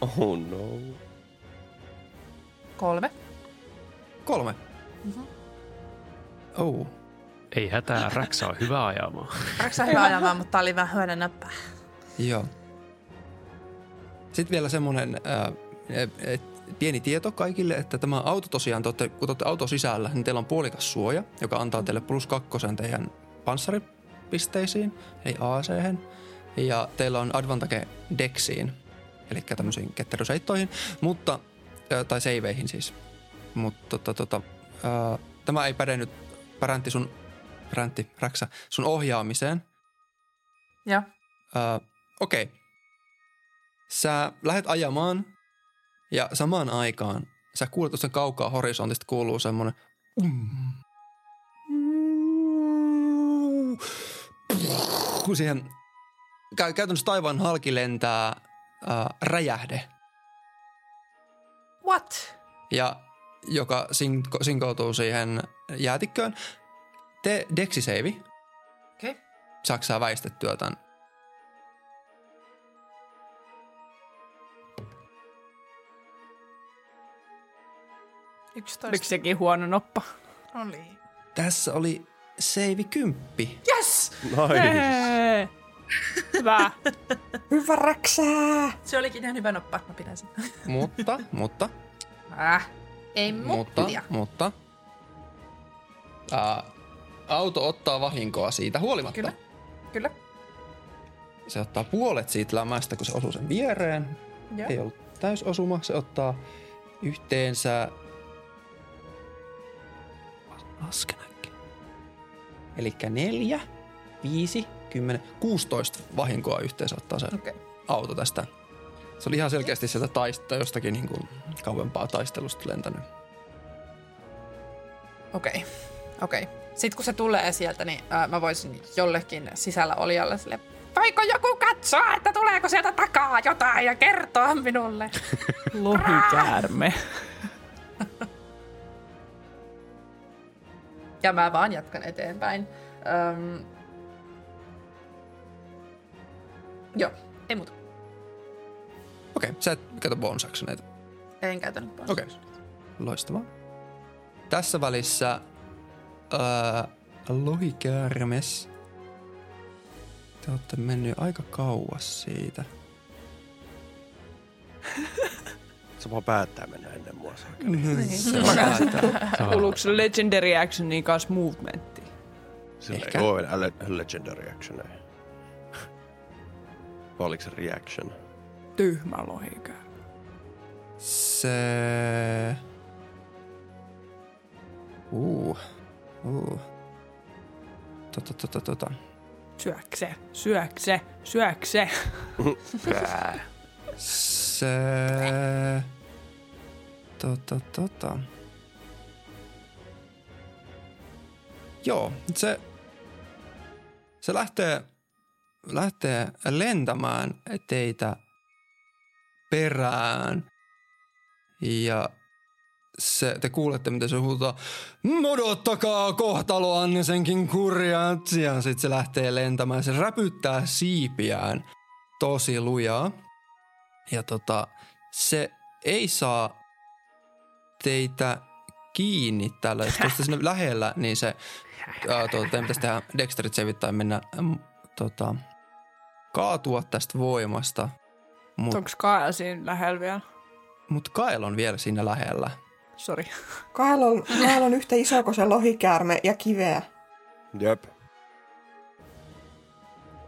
Oh no. Kolme. Kolme. Oh. Ei hätää, Räksä on hyvä ajamaan. Raksa hyvä ajamaan, mutta tää oli vähän hyönä näppää. Joo. Sitten vielä semmoinen äh, et, pieni tieto kaikille, että tämä auto tosiaan, te olette, kun te olette auto sisällä, niin teillä on puolikas suoja, joka antaa teille plus kakkosen teidän panssaripisteisiin, eli ac ja teillä on advantage dexiin, eli tämmöisiin ketteryseittoihin, mutta, äh, tai seiveihin siis. Mutta tota, tota, äh, tämä ei päde nyt Präntti sun, Präntti, Räksä, sun ohjaamiseen, Joo. Ö, Okei. Okay. Sä lähdet ajamaan ja samaan aikaan sä kuulet tuosta kaukaa horisontista kuuluu semmonen kun siihen kä- käytännössä taivaan halki lentää äh, räjähde, What? ja joka sinko- sinkoutuu siihen jäätikköön. Te deksiseivi. Okei. Okay. Saksaa väistettyä tämän Oliko 11. sekin huono noppa? Oli. Tässä oli seivi kymppi. Yes! Nice. Hyvä. Hyvä räksää. Se olikin ihan hyvä noppa. Mä pidän sen. Mutta, mutta, Äh. Ei mutta, muttia. mutta. Ää, auto ottaa vahinkoa siitä huolimatta. Kyllä. Kyllä. Se ottaa puolet siitä lämästä, kun se osuu sen viereen. Joo. Ei ollut täysosuma. Se ottaa yhteensä... Lasken äkkiä. Eli neljä, viisi, kymmenen, 16 vahinkoa yhteensä ottaa se Okei. Okay. auto tästä. Se oli ihan selkeästi sieltä taista jostakin niin kuin kauempaa taistelusta lentänyt. Okei. Okei. Sitten kun se tulee sieltä, niin ää, mä voisin jollekin sisällä olijalle sille, voiko joku katsoa, että tuleeko sieltä takaa jotain ja kertoa minulle? Lohikäärme. Ja mä vaan jatkan eteenpäin. Öm... Joo, ei muuta. Okei, sä et käytä bonus actioneita. En käytänyt pois. Okei. Loistavaa. Tässä välissä ää, lohikäärmes. Te olette mennyt aika kauas siitä. Se vaan päättää mennä ennen mua. saakeli. Niin. Kuuluuko se Legendary Actioniin kanssa movementti? Sillä Ehkä. ei ole enää legendary actioneja. Vai oliko se reaction? Tyhmä lohikää. Se... Uh. Uh. Tota, tota, tota. Syökse, syökse, syökse. Se... Tota, tota. Joo, se... Se lähtee, lähtee lentämään teitä perään. Ja se, te kuulette, miten se huutaa, odottakaa kohtaloanne senkin kurjat. Ja sitten se lähtee lentämään. Se räpyttää siipiään tosi lujaa. Ja tota, se ei saa teitä kiinni tällä, jos olette sinne lähellä, niin se, ää, tuota, teidän pitäisi tehdä dexterit saveit tai mennä äm, tota, kaatua tästä voimasta. Mutta Onko Kael siinä lähellä vielä? mut Kael on vielä siinä lähellä. Sori. Kael on, Kael on yhtä iso kuin se lohikäärme ja kiveä. Jep.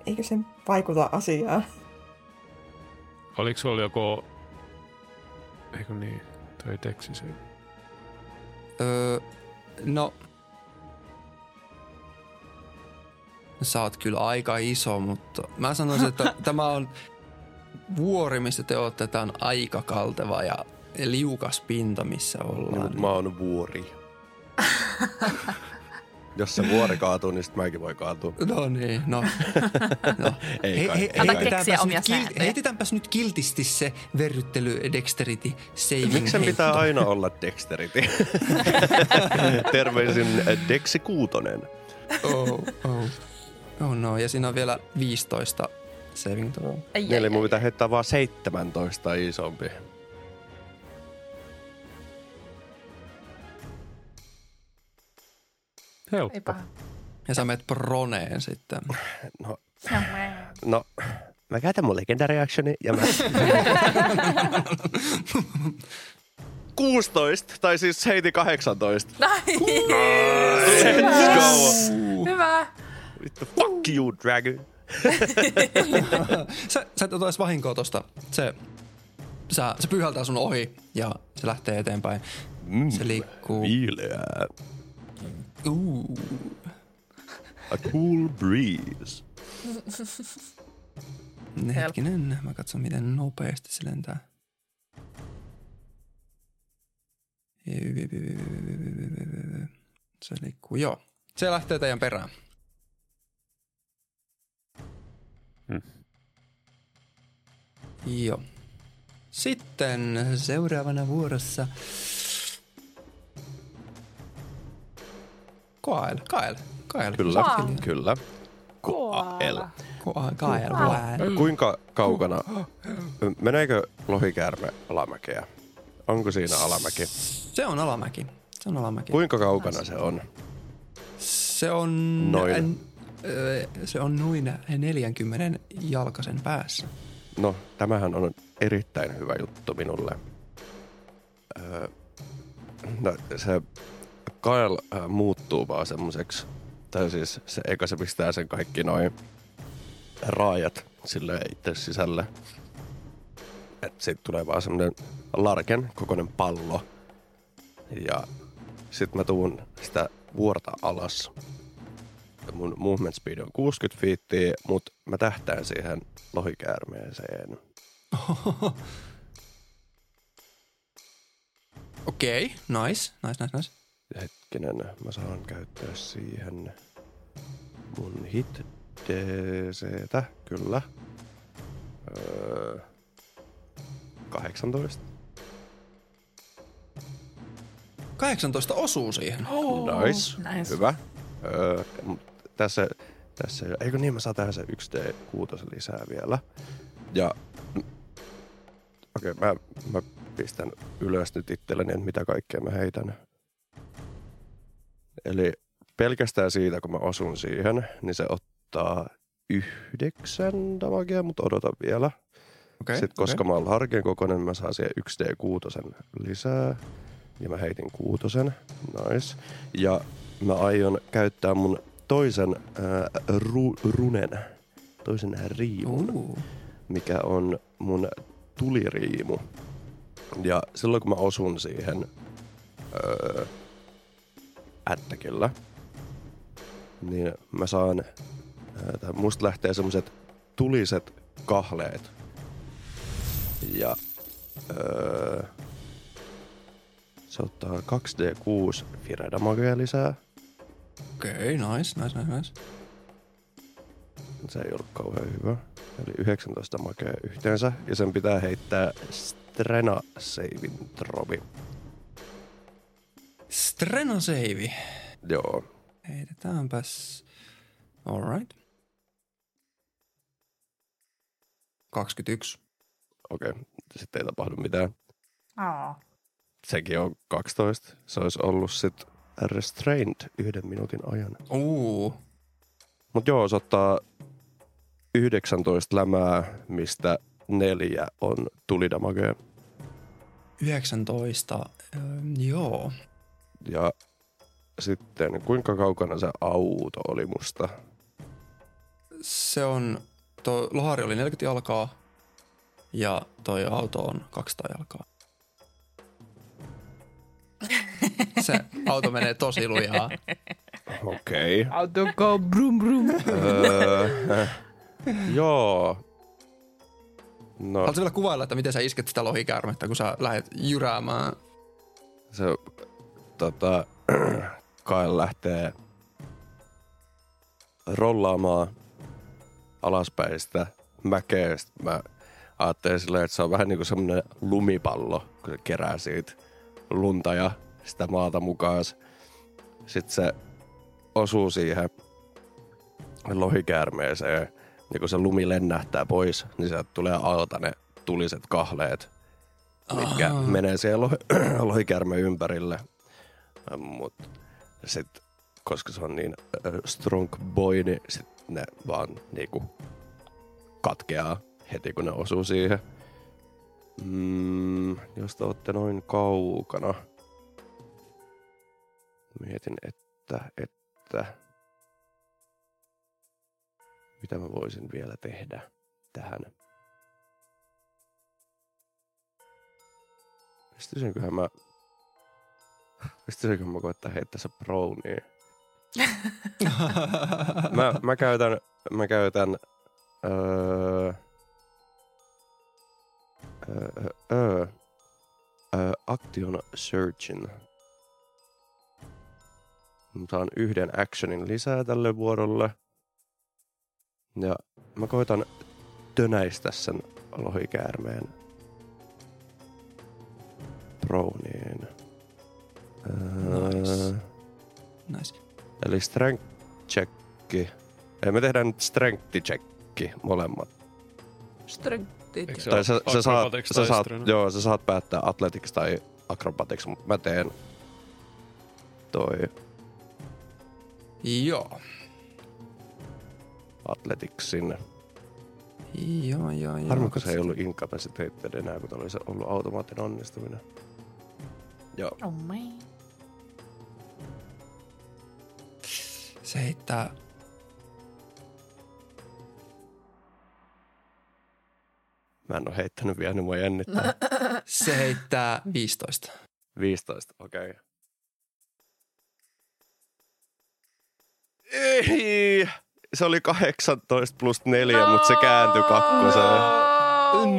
Eikö se vaikuta asiaan? Oliko sulla joku... Eikö niin? Toi teksti se. Öö, no, sä oot kyllä aika iso, mutta mä sanoisin, että tämä on vuori, missä te olette. Tämä on aika kalteva ja liukas pinta, missä ollaan. mä oon vuori. Jos se vuori kaatuu, niin sit mäkin voi kaatua. No niin, no. no. Ei kai, kai. keksiä heitetäänpäs nyt, kil, heitetäänpäs nyt kiltisti se verryttely dexterity saving Miksi sen pitää aina olla dexterity? Terveisin äh, Dexi Kuutonen. Oh, oh. oh no, ja siinä on vielä 15 saving throw. Eli mun pitää heittää vaan 17 isompi. Helppo. Ei paha. Ja sä menet proneen sitten. No, no mä käytän mun legendary actioni ja mä... 16, tai siis heitin 18. Let's go! Hyvä. Vittu, fuck you, dragon. Sä, sä et ota edes vahinkoa tosta. Se, sä, se pyyhältää sun ohi ja se lähtee eteenpäin. Mm, Se liikkuu. Viileää. Uh. A cool breeze. Hetkinen, mä katson miten nopeasti se lentää. Se liikkuu, joo. Se lähtee teidän perään. Hmm. Joo. Sitten seuraavana vuorossa Kael, Kael, Kael. Kyllä, Wow. kyllä. Koael. Koa- Kael, Kael. Kuinka kaukana, meneekö lohikäärme alamäkeä? Onko siinä alamäki? Se on alamäki. Se on alamäki. Kuinka kaukana se on? Se on... Noin. ö, Se on noin 40 jalkasen päässä. No, tämähän on erittäin hyvä juttu minulle. Öö, no, se Kael äh, muuttuu vaan semmoiseksi, tai siis se, eikä se pistää sen kaikki noin raajat sille itse sisälle. Että siitä tulee vaan semmoinen larken kokoinen pallo. Ja sit mä tuun sitä vuorta alas. Mun movement speed on 60 fiittiä, mutta mä tähtään siihen lohikäärmeeseen. Okei, okay, nice, nice, nice, nice. Hetkinen, mä saan käyttää siihen mun hit DCtä, kyllä. Öö, 18. 18 osuu siihen. Oh, nice. nice. Hyvä. Öö, tässä, tässä, eikö niin mä saan tähän se 1D6 lisää vielä. Ja okei, okay, mä, mä pistän ylös nyt itselleni, että mitä kaikkea mä heitän. Eli pelkästään siitä, kun mä osun siihen, niin se ottaa yhdeksän damagea, mutta odotan vielä. Okei, Sitten koska mä oon harkien kokoinen, mä saan siihen 1D6 lisää. Ja mä heitin kuutosen. Nice. Ja mä aion käyttää mun toisen ää, ru, runen, toisen riimun, Uu. mikä on mun tuliriimu. Ja silloin kun mä osun siihen öö, ättäkillä, niin mä saan, tai musta lähtee semmoset tuliset kahleet. Ja öö, se ottaa 2D6 Firedamagea lisää. Okei, nice, nice, nice, nice. Se ei ollut kauhean hyvä. Eli 19 makea yhteensä. Ja sen pitää heittää Strena Saving Trovi. Strena save. Joo. Heitetäänpäs. Alright. 21. Okei. Okay. Sitten ei tapahdu mitään. Aa. Sekin on 12. Se olisi ollut sit Restrained yhden minuutin ajan. Uu. Mut joo, se ottaa 19 lämää, mistä neljä on tulidamagea. 19. Öö, joo. Ja sitten kuinka kaukana se auto oli musta? Se on, tuo lohari oli 40 jalkaa ja toi auto on 200 jalkaa. Se auto menee tosi lujaa. Okei. Okay. Auto go brum brum. öö, joo. No, Haluatko vielä kuvailla, että miten sä isket sitä lohikäärmettä, kun sä lähdet jyräämään? se tota, Kael lähtee rollaamaan alaspäin sitä mäkeä. Sitten mä ajattelin silleen, että se on vähän niin kuin semmoinen lumipallo, kun se kerää siitä lunta ja sitä maata mukaan. Sitten se osuu siihen lohikäärmeeseen. Ja kun se lumi lennähtää pois, niin sieltä tulee alta ne tuliset kahleet, mitkä Aa. menee siellä lohi, lohikäärmeen ympärille. Mutta sitten, koska se on niin strong boy, niin sit ne vaan niinku katkeaa heti, kun ne osuu siihen. Mm, jos te olette noin kaukana. Mietin, että, että... Mitä mä voisin vielä tehdä tähän? Pystyisinköhän mä... Pystyisinköhän mä koittaa heittää se brownie? mä, mä käytän... Mä käytän... Öö, öö, öö, öö, Action Searchin. Mä saan yhden actionin lisää tälle vuorolle. Ja mä koitan tönäistä sen lohikäärmeen Browniin. Nice. nice. Eli strength checki. Ei, me tehdään nyt strength checki molemmat. Strengthit. Eikö se Tai sä, sä, saat, sä, saat, strength? joo, sä saat päättää athletics tai acrobatics, mutta mä teen toi Joo. athleticsin. Joo, joo, joo. Harmi, kun se ei ollut incapacitated enää, kun oli se ollut automaattinen onnistuminen. Joo. Oh my. Se heittää... Mä en oo heittänyt vielä, niin mua jännittää. Se heittää 15. 15, okei. Okay. Ei! Se oli 18 plus 4, no! mutta se kääntyi kakkoseen.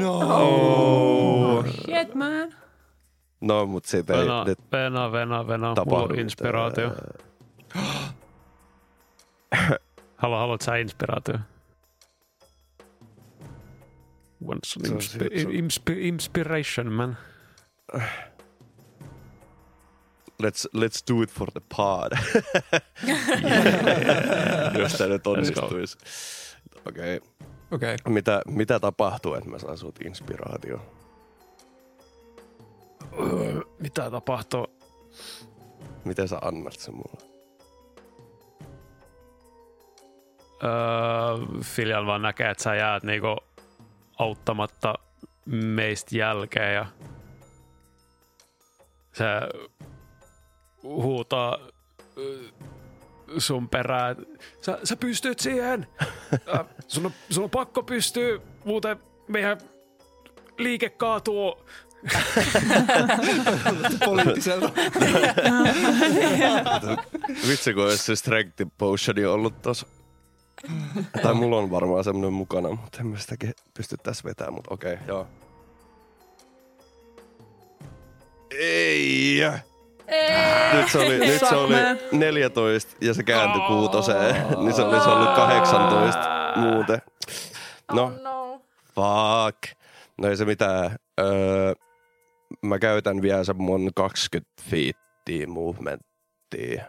No. Oh. Shit, man. No, mutta siitä ei Vena, nyt vena, vena, vena. Mulla tapahdu. on inspiraatio. Haluat, haluat sä inspiraatio? An on inspi- inspi- inspiration, man. Let's, let's do it for the pod. Jos tämä nyt onnistuisi. Okei. Okay. Okei. Okay. Mitä, mitä tapahtuu, että mä saan sut inspiraatio? Öö, Mitä tapahtuu? Miten sä annat sen mulle? Öö, Filial vaan näkee, että sä jäät niinku auttamatta meistä jälkeen ja se huutaa ö, sun perään, sä, sä pystyt siihen. Äh, sun, on, sun on pakko pystyä, muuten meidän liike kaatuu. Poliittiselta. Vitsi, kun olisi se strength potioni ollut tossa. Tai mulla on varmaan semmonen mukana, mutta en mä sitäkin pysty tässä vetämään, mutta okei, okay, joo. Ei! Nyt se oli, nyt se oli 14 ja se kääntyi kuutoseen, niin se olisi ollut 18 muuten. No, Oh no. fuck. No ei se mitään. Öö, mä käytän vielä se mun 20 feettiä movementtia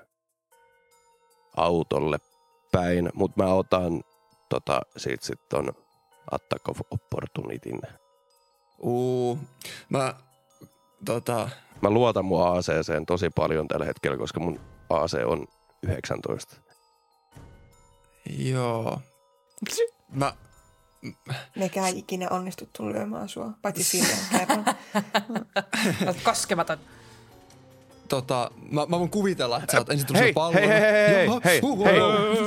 autolle päin, mutta mä otan tota, siitä sit ton attack of opportunityn. Uu, mä tota, Mä luotan mun ACCen tosi paljon tällä hetkellä, koska mun AC on 19. joo. Mä, Mekään ei ikinä onnistuttu lyömään sua, paitsi kerran. Olet koskematon. Tota, mä, mä voin kuvitella, että sä oot ensin tullut Hei, hei, pallon. hei, hei, hei, hei, Jaha, hei, huhu. hei,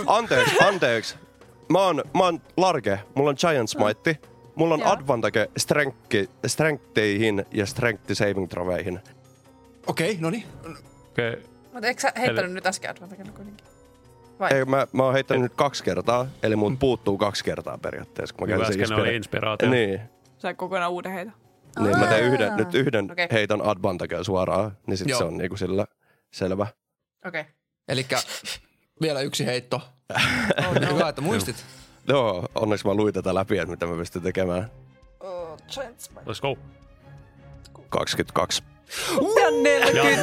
anteeksi, anteeksi. Mä oon, mä oon Large, mulla on Giant Smite, mulla on Joo. advantage strength, strengtheihin ja strength saving throweihin. Okei, no niin. Okay. Mutta eikö sä heittänyt Eli- nyt äsken advantagella kuitenkin? Vai? Ei, mä, mä oon heittänyt nyt kaksi kertaa, eli mun puuttuu kaksi kertaa periaatteessa, kun mä Hyvä käytin äsken oli inspira- inspiraatio. Niin, Sai kokonaan uuden heitä. Niin mä teen yhden, nyt yhden Okei. heiton advantagea suoraan, niin sit Joo. se on niinku sillä selvä. Okei. Okay. Elikkä vielä yksi heitto. Oh, no. Hyvä, että muistit. Joo, onneksi mä luin tätä läpi, että mitä mä pystyn tekemään. oh. Let's go. 22. Ja 45.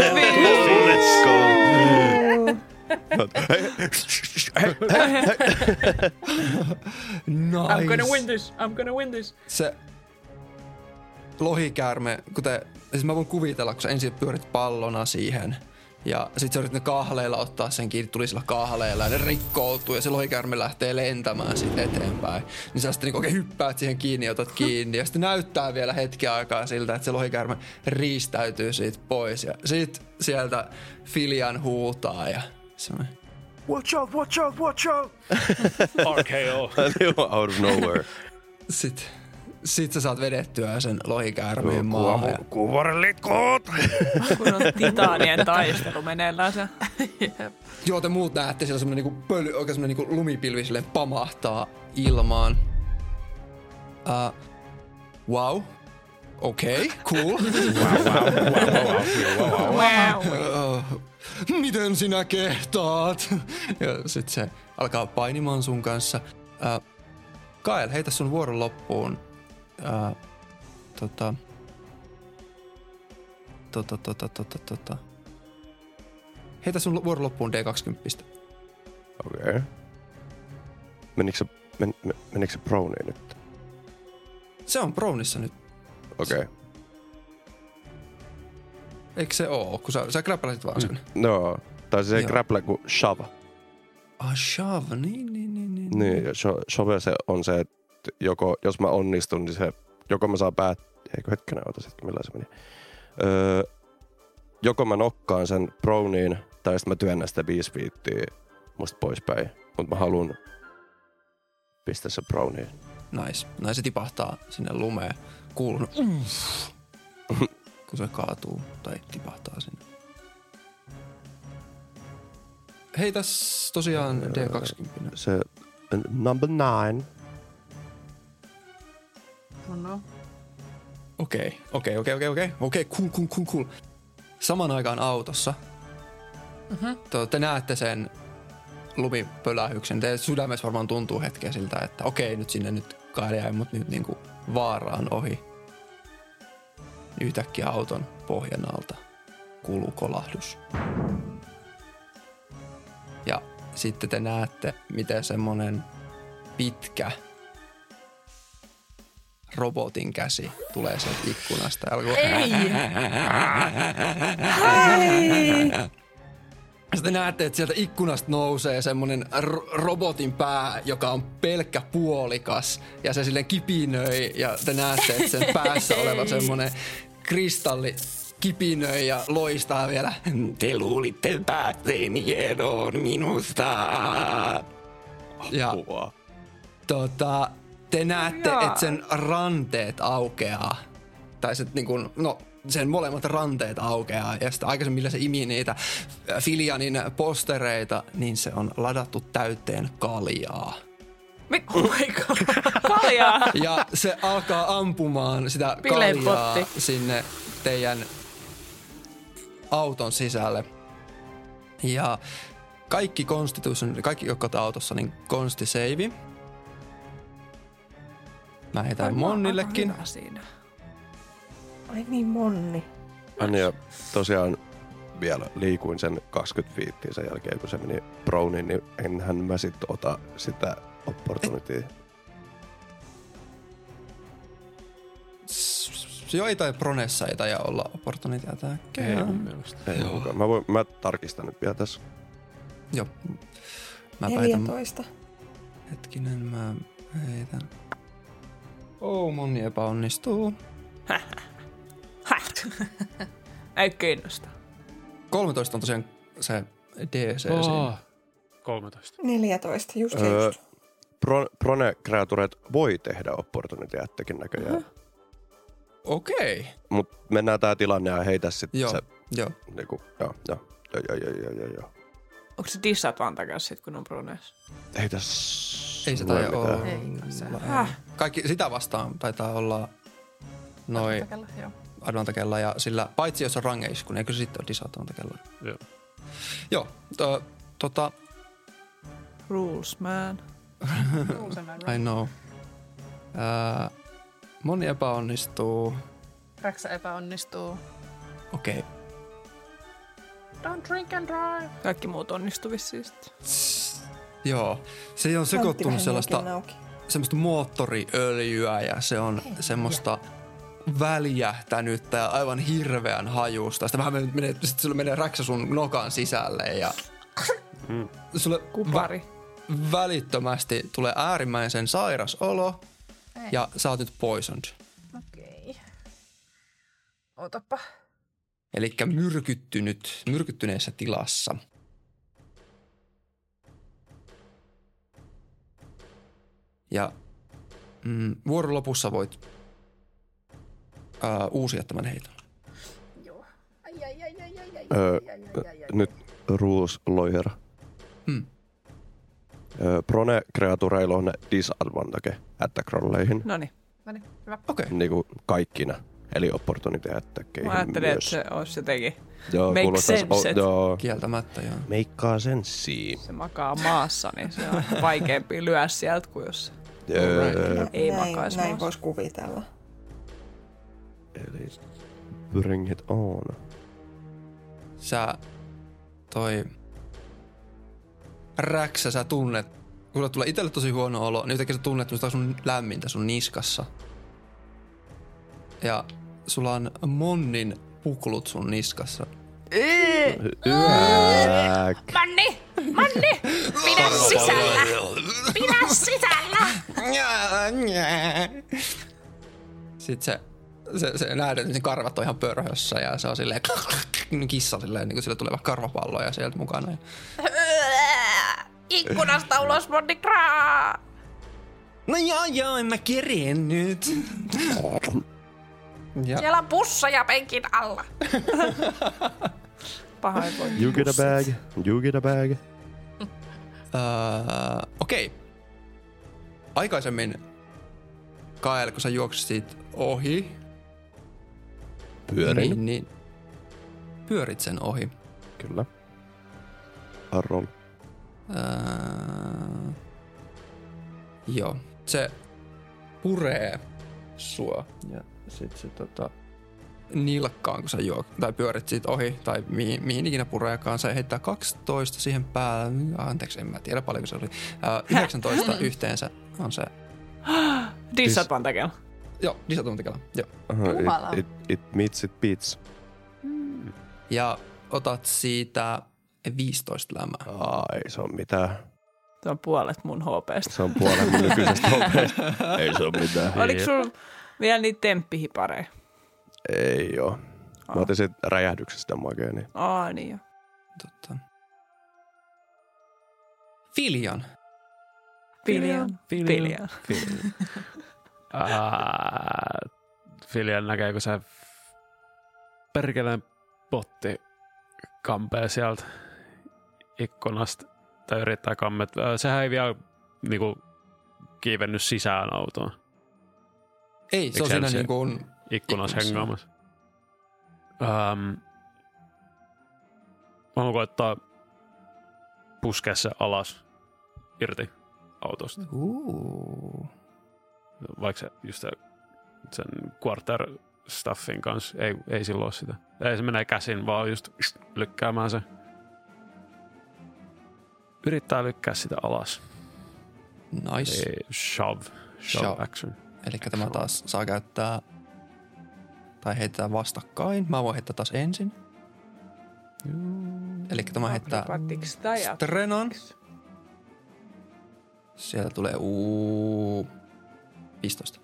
Let's go! Nice. I'm gonna win this, I'm gonna win this. Se lohikäärme, kuten, siis mä voin kuvitella, kun sä ensin pyörit pallona siihen, ja sit sä yrität ne kahleilla ottaa sen kiinni, tuli sillä kahleilla ja ne rikkoutuu ja se lohikäärme lähtee lentämään sitten eteenpäin. Niin sä sitten niin oikein hyppäät siihen kiinni ja otat kiinni ja sitten näyttää vielä hetki aikaa siltä, että se lohikäärme riistäytyy siitä pois ja sit sieltä Filian huutaa ja semmoinen Watch out, watch out, watch out! RKO. Out of nowhere. sit, sit sä saat vedettyä sen lohikäärmeen maahan. ja- Kuuvuoren litkut! Kun on titaanien taistelu meneillään se. Joo, te muut näette siellä semmonen niinku pöly, oikein semmonen niinku lumipilvi silleen pamahtaa ilmaan. Uh, wow. Okei, okay, cool. Wow. uh, miten sinä kehtaat? ja sit se alkaa painimaan sun kanssa. Uh, Kael, heitä sun vuoron loppuun. Uh, tota... Tota, tota, tota, tota. Heitä sun vuoron loppuun D20. Okei. Okay. Menikö se, men, men, menikö se browniin nyt? Se on Brownissa nyt. Okei. Okay. Eikö se oo, kun sä, sä grappelasit vaan äsken? Mm. No, tai se ei grapple kuin shove. Ah, shove, niin, niin, niin, niin. Niin, sho- shove se on se, että joko, jos mä onnistun, niin se, joko mä saan päät... Eikö hetkinen, ota sitten, millä se meni. Öö, joko mä nokkaan sen browniin, tai sitten mä työnnän sitä viisi viittiä musta poispäin. Mutta mä haluan pistää se browniin. Nice. Näin se tipahtaa sinne lumeen. Kuulun, kun se kaatuu tai tipahtaa sinne. Hei, tässä tosiaan D20. Se number nine. Oh no. Okei, okei, okei, okei, okei. Okei, cool, cool, cool, cool. Saman aikaan autossa Mhm. te, te näette sen lumipölähyksen. Teidän sydämessä varmaan tuntuu hetkeä siltä, että okei, nyt sinne nyt kaide jäi, mutta nyt niinku vaaraan ohi. Yhtäkkiä auton pohjan alta kuuluu kolahdus. Ja sitten te näette, miten semmonen pitkä robotin käsi tulee sieltä ikkunasta. Alkoi... Ei! Sitten näette, että sieltä ikkunasta nousee semmonen ro- robotin pää, joka on pelkkä puolikas. Ja se silleen kipinöi ja te näette, että sen päässä oleva semmonen kristalli kipinöi ja loistaa vielä. Te luulitte pääseeni eroon minusta. Ja tota, te näette, Jaa. että sen ranteet aukeaa. Tai se, niin kun, no, sen molemmat ranteet aukeaa. Ja sitten aikaisemmin, millä se imi niitä Filianin postereita, niin se on ladattu täyteen kaljaa. Mi- oh my god. Kaljaa. Ja se alkaa ampumaan sitä kaljaa sinne teidän auton sisälle. Ja kaikki Constitution, kaikki jotka autossa, niin konstiseivi. Mä heitän Monnillekin. Siinä. Ai niin, Monni. Anja tosiaan vielä liikuin sen 20 fiittiä sen jälkeen, kun se meni browniin, niin enhän mä sit ota sitä opportunitya. S- Joo, ei tai Pronessa ei taida olla opportunity attack. Ei mun mielestä. Ei Joo. Mä, voin, mä tarkistan nyt vielä tässä. Joo. Mä heitän, 14. hetkinen, mä heitän. Oh, moni epäonnistuu. Ei kiinnosta. 13 on tosiaan se DC oh. 13. 14, just öö, just. Pro, prone kreatureet voi tehdä opportuniteattekin näköjään. Uh-huh. Okei. Okay. Mut mennään tää tilanne ja heitä sit joo. se. Joo. Niinku, joo, joo, joo, joo, joo, joo, joo. Onko se dissat vaan takas sit, kun on prones? Ei tässä Ei se tai oo. Ei, se. Häh. Kaikki sitä vastaan taitaa olla noin advantakella ja sillä, paitsi jos on rangeis, kun eikö se sitten ole disadvantakella. Joo. Joo, to, tota, Rules, man. I know. Ää, moni epäonnistuu. Räksä epäonnistuu. Okei. Okay. Don't drink and drive. Kaikki muut onnistu vissiin sit. Joo, se on sekoittunut sellaista, auki. Semmoista moottoriöljyä ja se on semmoista väljähtänyttä ja aivan hirveän hajusta. Sitten vähän menee, menee, sit sulle menee räksä sun nokan sisälle ja sulle Kupari. vä- välittömästi tulee äärimmäisen sairas olo ja sä oot nyt poisoned. Okei. Otapa. Eli myrkyttynyt, myrkyttyneessä tilassa. Ja mm, vuoron lopussa voit ää, uusia tämän heiton. Joo. Ai, ai, ai, ai, ai, ai, Öö. Nyt rules lawyer. Hmm. Öö, Prone-kreatureilla on disadvantage attack-rolleihin, Noniin. No niin, hyvä. Okei. Okay. niinku kaikkina. Eli opportunity attackkeihin Mä ajattelin, että myös. se olisi jotenkin, Joo, make sense, et- joo, Kieltämättä, joo. meikkaa senssiin. se makaa maassa, niin se on vaikeampi lyödä sieltä kuin jos Öö, ei näin, makaisi näin maassa. voisi kuvitella. eli bring it on. Sä toi räksä sä tunnet, kun tulee itselle tosi huono olo, niin yhtäkkiä sä tunnet semmoista sun lämmintä sun niskassa. Ja sulla on monnin puklut sun niskassa. Yäk. Manni! Manni! Pidä sisällä! Pidä sisällä! Sitten se, se, se näet, että sen karvat on ihan pörhössä ja se on silleen kissa silleen, niin kuin sille tulee vaikka karvapalloja sieltä mukana. Ikkunasta ulos! Kraa! No joo joo, en mä kereen nyt. Ja Siellä on pusseja penkin alla. Pahoinvointi. You get a bag, you get a bag. Öö, okei. Aikaisemmin, Kael, kun sä juoksit ohi, Pyörin. niin, niin pyörit sen ohi. Kyllä. Arroll. Öö, joo, se puree sua ja sit se tota, nilkkaan, kun sä juok, tai pyörit siitä ohi, tai mihin, mihin ikinä pureekaan, se heittää 12 siihen päälle, anteeksi, en mä tiedä paljonko se oli, öö, 19 yhteensä on se, Disadvantage. joo, lisätuntikella, joo. Uh, Jumala. it, it, it meets it beats. Ja otat siitä Ei 15 lämää. Aa, ei se ole mitään. Se on puolet mun HPstä. Se on puolen mun nykyisestä hopeesta. Ei se ole mitään. Oliko sulla vielä niitä temppihipareja? Ei oo. Mä otin sit räjähdyksestä makea, niin Aa, niin jo. Totta. Filian. Filian. Filian. Ää, Filian näkee, kun se perkeleen botti kampee sieltä ikkunasta tai yrittää kammet. Sehän ei vielä niinku, kiivennyt sisään autoon Ei, se on siinä se- niin kuin, ikkunassa Ikkunassa. hengaamassa. Ähm, mä haluan koettaa puskea se alas irti autosta. Uu. Vaikka se just se, sen quarter staffin kanssa ei, ei silloin sitä. Ei se menee käsin, vaan just lykkäämään se. Yrittää lykkää sitä alas. Nice. Ei, shove. Shove, Shove. action. Eli tämä taas saa käyttää tai heittää vastakkain. Mä voin heittää taas ensin. Eli tämä heittää Strenan. Sieltä tulee uu 15.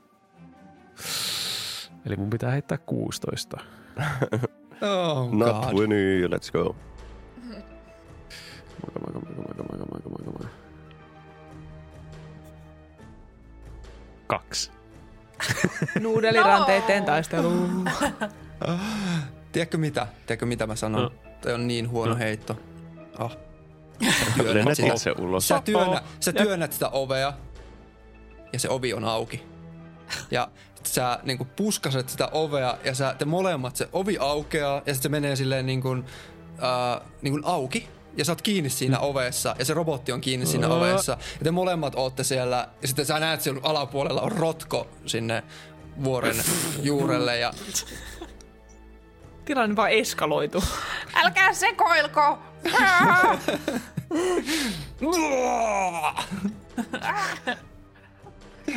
Eli mun pitää heittää 16. Oh not god. 20, let's go. Moika, moika, moika, moika, moika, moika, moika, moika. Kaksi. Nuudeliranteiden taistelu. Tiedätkö mitä? Tiedätkö mitä mä sanon? No. Toi on niin huono No. heitto. Oh. Lennät sitä. itse ulos. Sä, työnnä, sä työnnät sitä ovea ja se ovi on auki. Ja sä niinku puskaset sitä ovea ja sä, te molemmat, se ovi aukeaa ja sitten se menee silleen niin kuin, äh, niin kuin auki. Ja sä oot kiinni siinä ovessa ja se robotti on kiinni siinä ovessa. Ja te molemmat ootte siellä ja sitten sä näet siellä alapuolella on rotko sinne vuoren juurelle ja Tilanne vaan eskaloitu. Älkää sekoilko!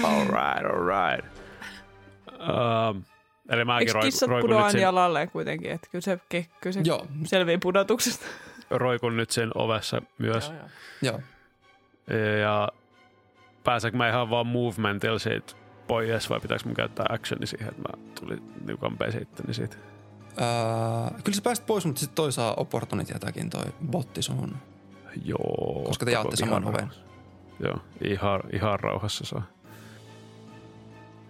All right, all right. Um, eli mäkin Eikö roikun, kissat roikun, pudoa nyt niin sen, alalle kuitenkin? Että kyllä se, kyllä se Joo. selvii pudotuksesta. Roikun nyt sen ovessa myös. joo. Ja pääsenkö mä ihan vaan movementilla siitä pois vai pitääkö mun käyttää actioni siihen, että mä tulin niukampeen itteni siitä? Öö, kyllä sä pääsit pois, mutta sitten toi saa opportunity-atakin toi botti sun. Joo. Koska te jaatte saman oven. Joo, ihan, ihan rauhassa saa.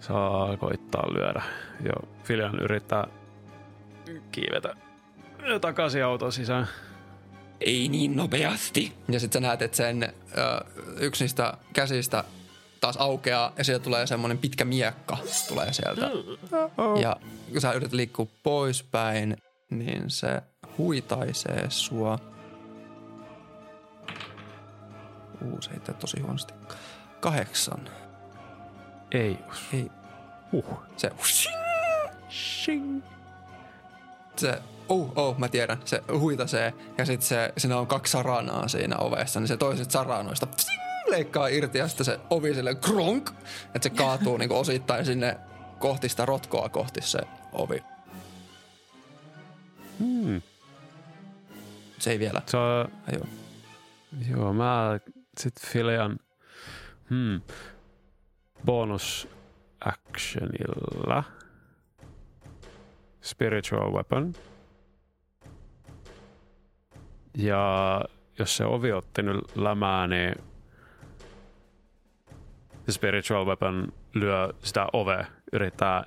Saa koittaa lyödä. Joo, Filian yrittää kiivetä takaisin auton sisään. Ei niin nopeasti. Ja sitten sä näet, että sen ö, yksi niistä käsistä taas aukeaa ja sieltä tulee semmoinen pitkä miekka tulee sieltä. Ja kun sä yrität liikkua poispäin, niin se huitaisee sua. Uu, se heittää tosi huonosti. Kahdeksan. Ei. Ei. Huh. Se se, oh, oh, mä tiedän, se huitasee ja sitten se, siinä on kaksi saranaa siinä ovessa, niin se toiset saranoista psing, leikkaa irti ja sitten se ovi sille kronk, että se kaatuu niinku osittain sinne kohti sitä rotkoa kohti se ovi. Hmm. Se ei vielä. Se on, joo. joo, mä sit Filian hmm, bonus actionilla spiritual weapon. Ja jos se ovi otti nyt lämää, niin se spiritual weapon lyö sitä ovea, yrittää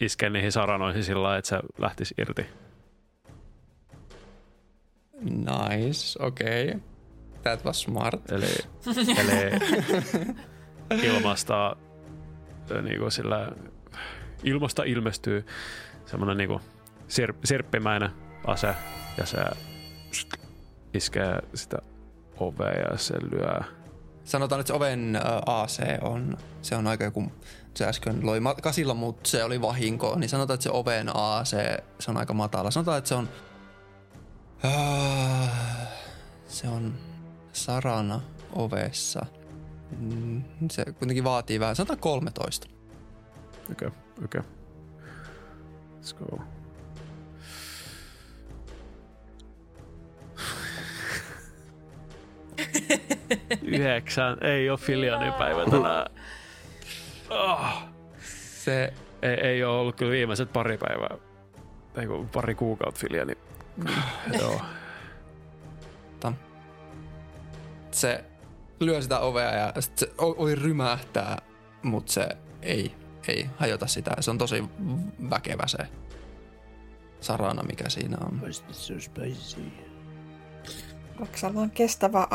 iskeä niihin saranoihin sillä lailla, että se lähtisi irti. Nice, okei. Okay. That was smart. Eli, eli ilmasta, niin kuin sillä, ilmasta ilmestyy semmoinen niin sir, sirppimäinen ase ja se iskee sitä ovea ja se lyö. Sanotaan, että se oven AC on, se on aika joku, se äsken loi kasilla, mutta se oli vahinko, niin sanotaan, että se oven AC, se on aika matala. Sanotaan, että se on, äh, se on sarana ovessa. Mm, Se kuitenkin vaatii vähän, sanotaan 13. Okei, okay, okei. Okay. Let's go. Yhdeksän. Ei ole Filianin päivä tänään. Oh. Se, Ei, ei ole ollut kyllä viimeiset pari päivää. Ei kun pari kuukautta Filiani. Joo. se lyö sitä ovea ja sit se ovi rymähtää, mutta se ei, ei hajota sitä. Se on tosi väkevä se sarana, mikä siinä on. Roksalla on kestävä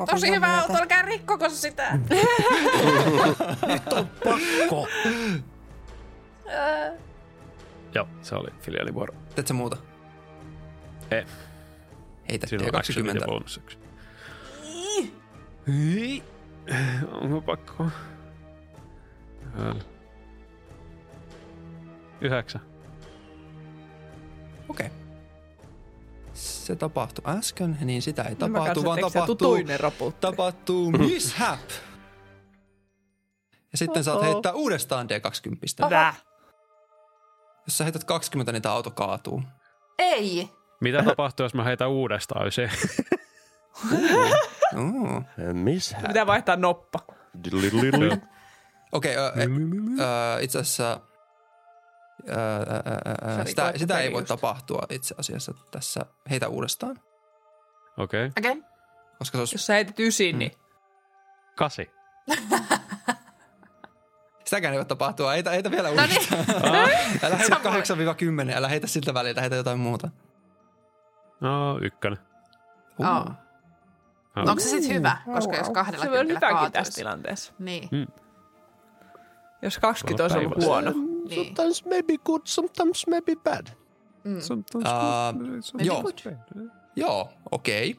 auto. Tosi hyvä auto, älkää rikkoko sitä. Pakko. Ää, Joo, se oli Filianin vuoro. Teet sä muuta? Ei. Heitä Siinä on 20 20. ja bonus action. Ei. Onko pakko? Yhdeksän. Okei. Okay. Se tapahtui äsken, niin sitä ei Mä tapahtu, vaan tapahtuu, tapahtuu mishap. Ja sitten saat heittää uudestaan D20. Väh. Jos sä heität 20, niin tää auto kaatuu. Ei. Mitä tapahtuu, jos mä heitän uudestaan se? Missä? Pitää vaihtaa noppa. Okei, okay, uh, itse asiassa ö, ö, Sari sitä, sitä ei voi just. tapahtua itse asiassa tässä. Heitä uudestaan, Okei. Okay. Again. koska se olisi, Jos sä heitit ysin, niin Kasi. sitäkään ei voi tapahtua. Heitä, heitä vielä No niin. uudestaan. älä heitä Samoin. 8-10, älä heitä siltä väliltä, heitä jotain muuta. No, ykkönen. Uh. Oh. No, onko se sitten hyvä? Wow, Koska jos kahdella se kympillä hyväkin tässä kaatuisi. tilanteessa. Niin, Jos 20 Voi olisi ollut huono. Niin. Sometimes maybe good, sometimes maybe bad. Mm. Uh, joo, joo, okei.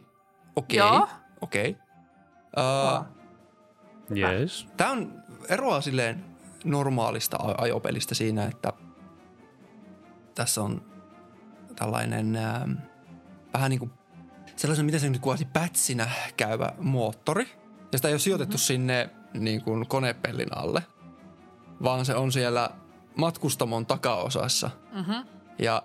Okei, Joo. okei. Uh, Yes. Tämä on eroa silleen normaalista ajopelistä siinä, että tässä on tällainen ähm, vähän niin kuin sellaisen, miten se nyt kuvasi, pätsinä käyvä moottori. Ja sitä ei ole sijoitettu mm-hmm. sinne niin kuin konepellin alle, vaan se on siellä matkustamon takaosassa. Mm-hmm. Ja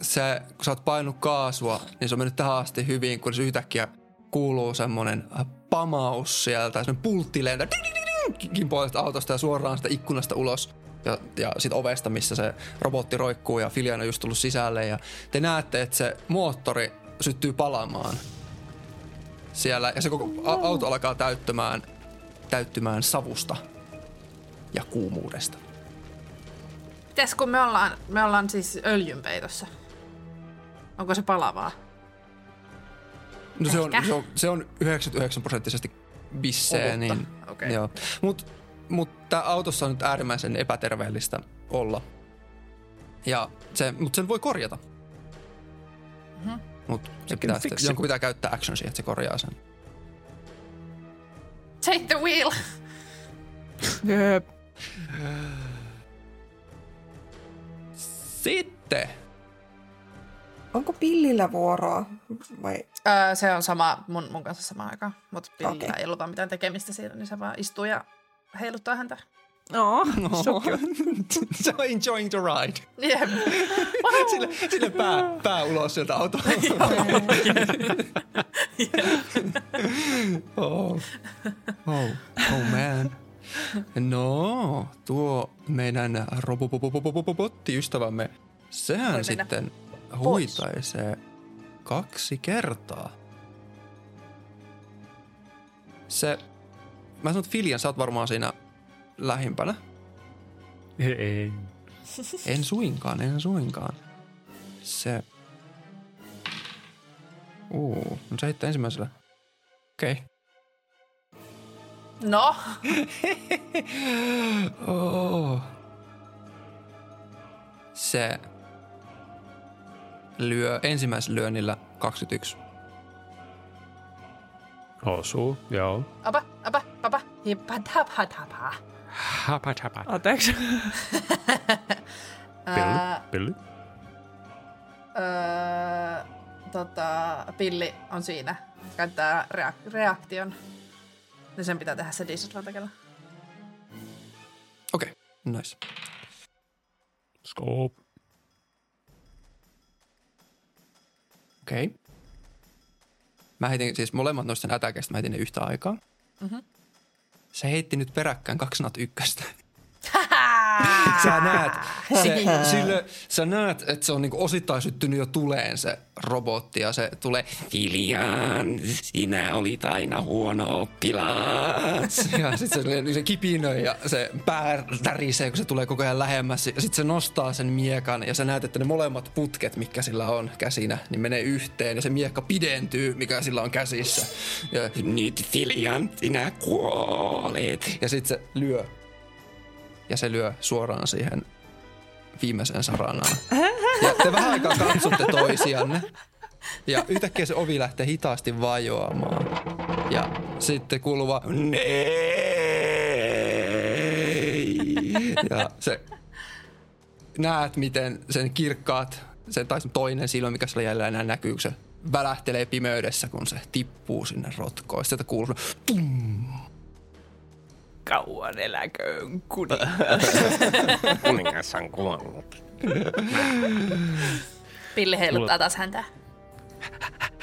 se, kun sä oot painut kaasua, niin se on mennyt tähän asti hyvin, kun se yhtäkkiä kuuluu semmoinen pamaus sieltä, semmoinen pultti lentää autosta ja suoraan sitä ikkunasta ulos. Ja, ja sit ovesta, missä se robotti roikkuu ja Filian on just tullut sisälle. Ja te näette, että se moottori syttyy palamaan siellä. Ja se koko auto alkaa täyttämään, täyttymään savusta ja kuumuudesta. Mites kun me ollaan, me ollaan siis öljynpeitossa? Onko se palavaa? No se on, Ehkä. se, on, se on 99 prosenttisesti bissee, Olutta. niin Okei. joo. Mut, mut tää autossa on nyt äärimmäisen epäterveellistä olla. Ja se, mut sen voi korjata. Mhm. Mut se pitää sitten, jonkun pitää käyttää action siihen, että se korjaa sen. Take the wheel! Jep. Sitten! Onko pillillä vuoroa vai Öö, se on sama, mun, mun kanssa sama aika, mutta Pillillä Okei. ei ollut vaan mitään tekemistä siinä, niin se vaan istuu ja heiluttaa häntä. No, No. se on enjoying the ride. Jep. Sille, sille pää, pää ulos sieltä autoa. oh. Oh. oh man. No, tuo meidän robottiystävämme, sehän sitten huitaisee kaksi kertaa. Se, mä sanon, Filian, sä oot varmaan siinä lähimpänä. Ei. En suinkaan, en suinkaan. Se... Uu, no se heittää ensimmäisellä. Okei. Okay. No, Oh. Se lyö ensimmäisellä lyönnillä 21. Osuu, joo. apa, apa, apa, hippa, tapa, tapa. Hapa chapa. anteeksi. Pilli, pilli. Öö, tota, pilli on siinä. Käyttää reak- reaktion. Niin sen pitää tehdä se disadvantagella. Okei, okay. nice. Scope. Okei. Okay. Mä heitin siis molemmat noista sen ätäkestä, mä heitin ne yhtä aikaa. Mhm. Se heitti nyt peräkkäin kaksi nat ykköstä. sä näet, se, sille, sä näet, että se on niinku osittain syttynyt jo tuleen se robotti ja se tulee Filian, sinä olit aina huono oppilaat. ja sitten se, se kipinöi ja se pää tärisee, kun se tulee koko ajan lähemmäs. Ja sitten se nostaa sen miekan ja sä näet, että ne molemmat putket, mikä sillä on käsinä, niin menee yhteen ja se miekka pidentyy, mikä sillä on käsissä. Ja, Nyt Filian, sinä kuolet. ja sitten se lyö. Ja se lyö suoraan siihen viimeiseen saranaan. Ja te vähän aikaa katsotte toisianne. Ja yhtäkkiä se ovi lähtee hitaasti vajoamaan. Ja sitten Ei. Ja se näet, miten sen kirkkaat, sen tai toinen silmä, mikä sillä jäljellä enää näkyy, se välähtelee pimeydessä, kun se tippuu sinne rotkoon. Sieltä kuuluu pum. Kauan eläköön kuningas. Kuningas on kuollut. Pilli heiluttaa taas häntä.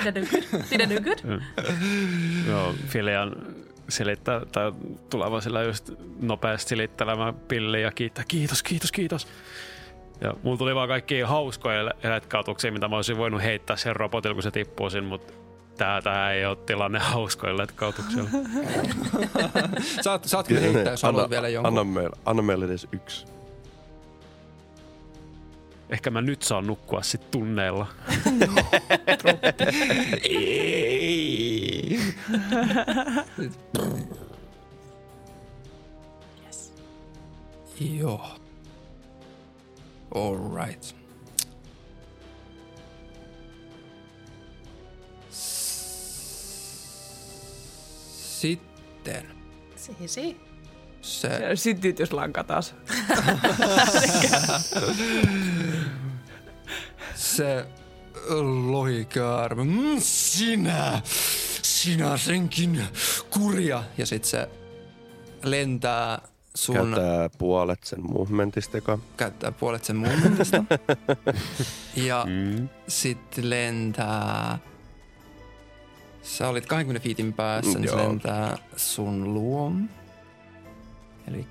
Did I do good? Did I do good? Joo, Filian selittää, tai tuleva sillä just nopeasti silittelemään pilli ja kiittää, kiitos, kiitos, kiitos. Ja mulla tuli vaan kaikki hauskoja letkautuksia, mitä mä olisin voinut heittää sen robotilla, kun se tippuu sinne, mutta tää, tää ei ole tilanne hauskoilla letkautuksilla. Saat, saat kyllä heittää, jos haluat vielä jonkun. anna, meille, anna meille edes yksi. Ehkä mä nyt saan nukkua sit tunneilla. Ei. Joo. All right. Sitten Sisi. se Sytytyslanka taas. se lohikäärme. Mm, sinä, sinä senkin kurja. Ja sit se lentää sun, käyttää, Käyttää puolet sen movementista, joka käyttää puolet sen movementista. ja Mm. sitten lentää... Sä olit 20 fiitin päässä, Mm, niin se joo. lentää sun luom. Eli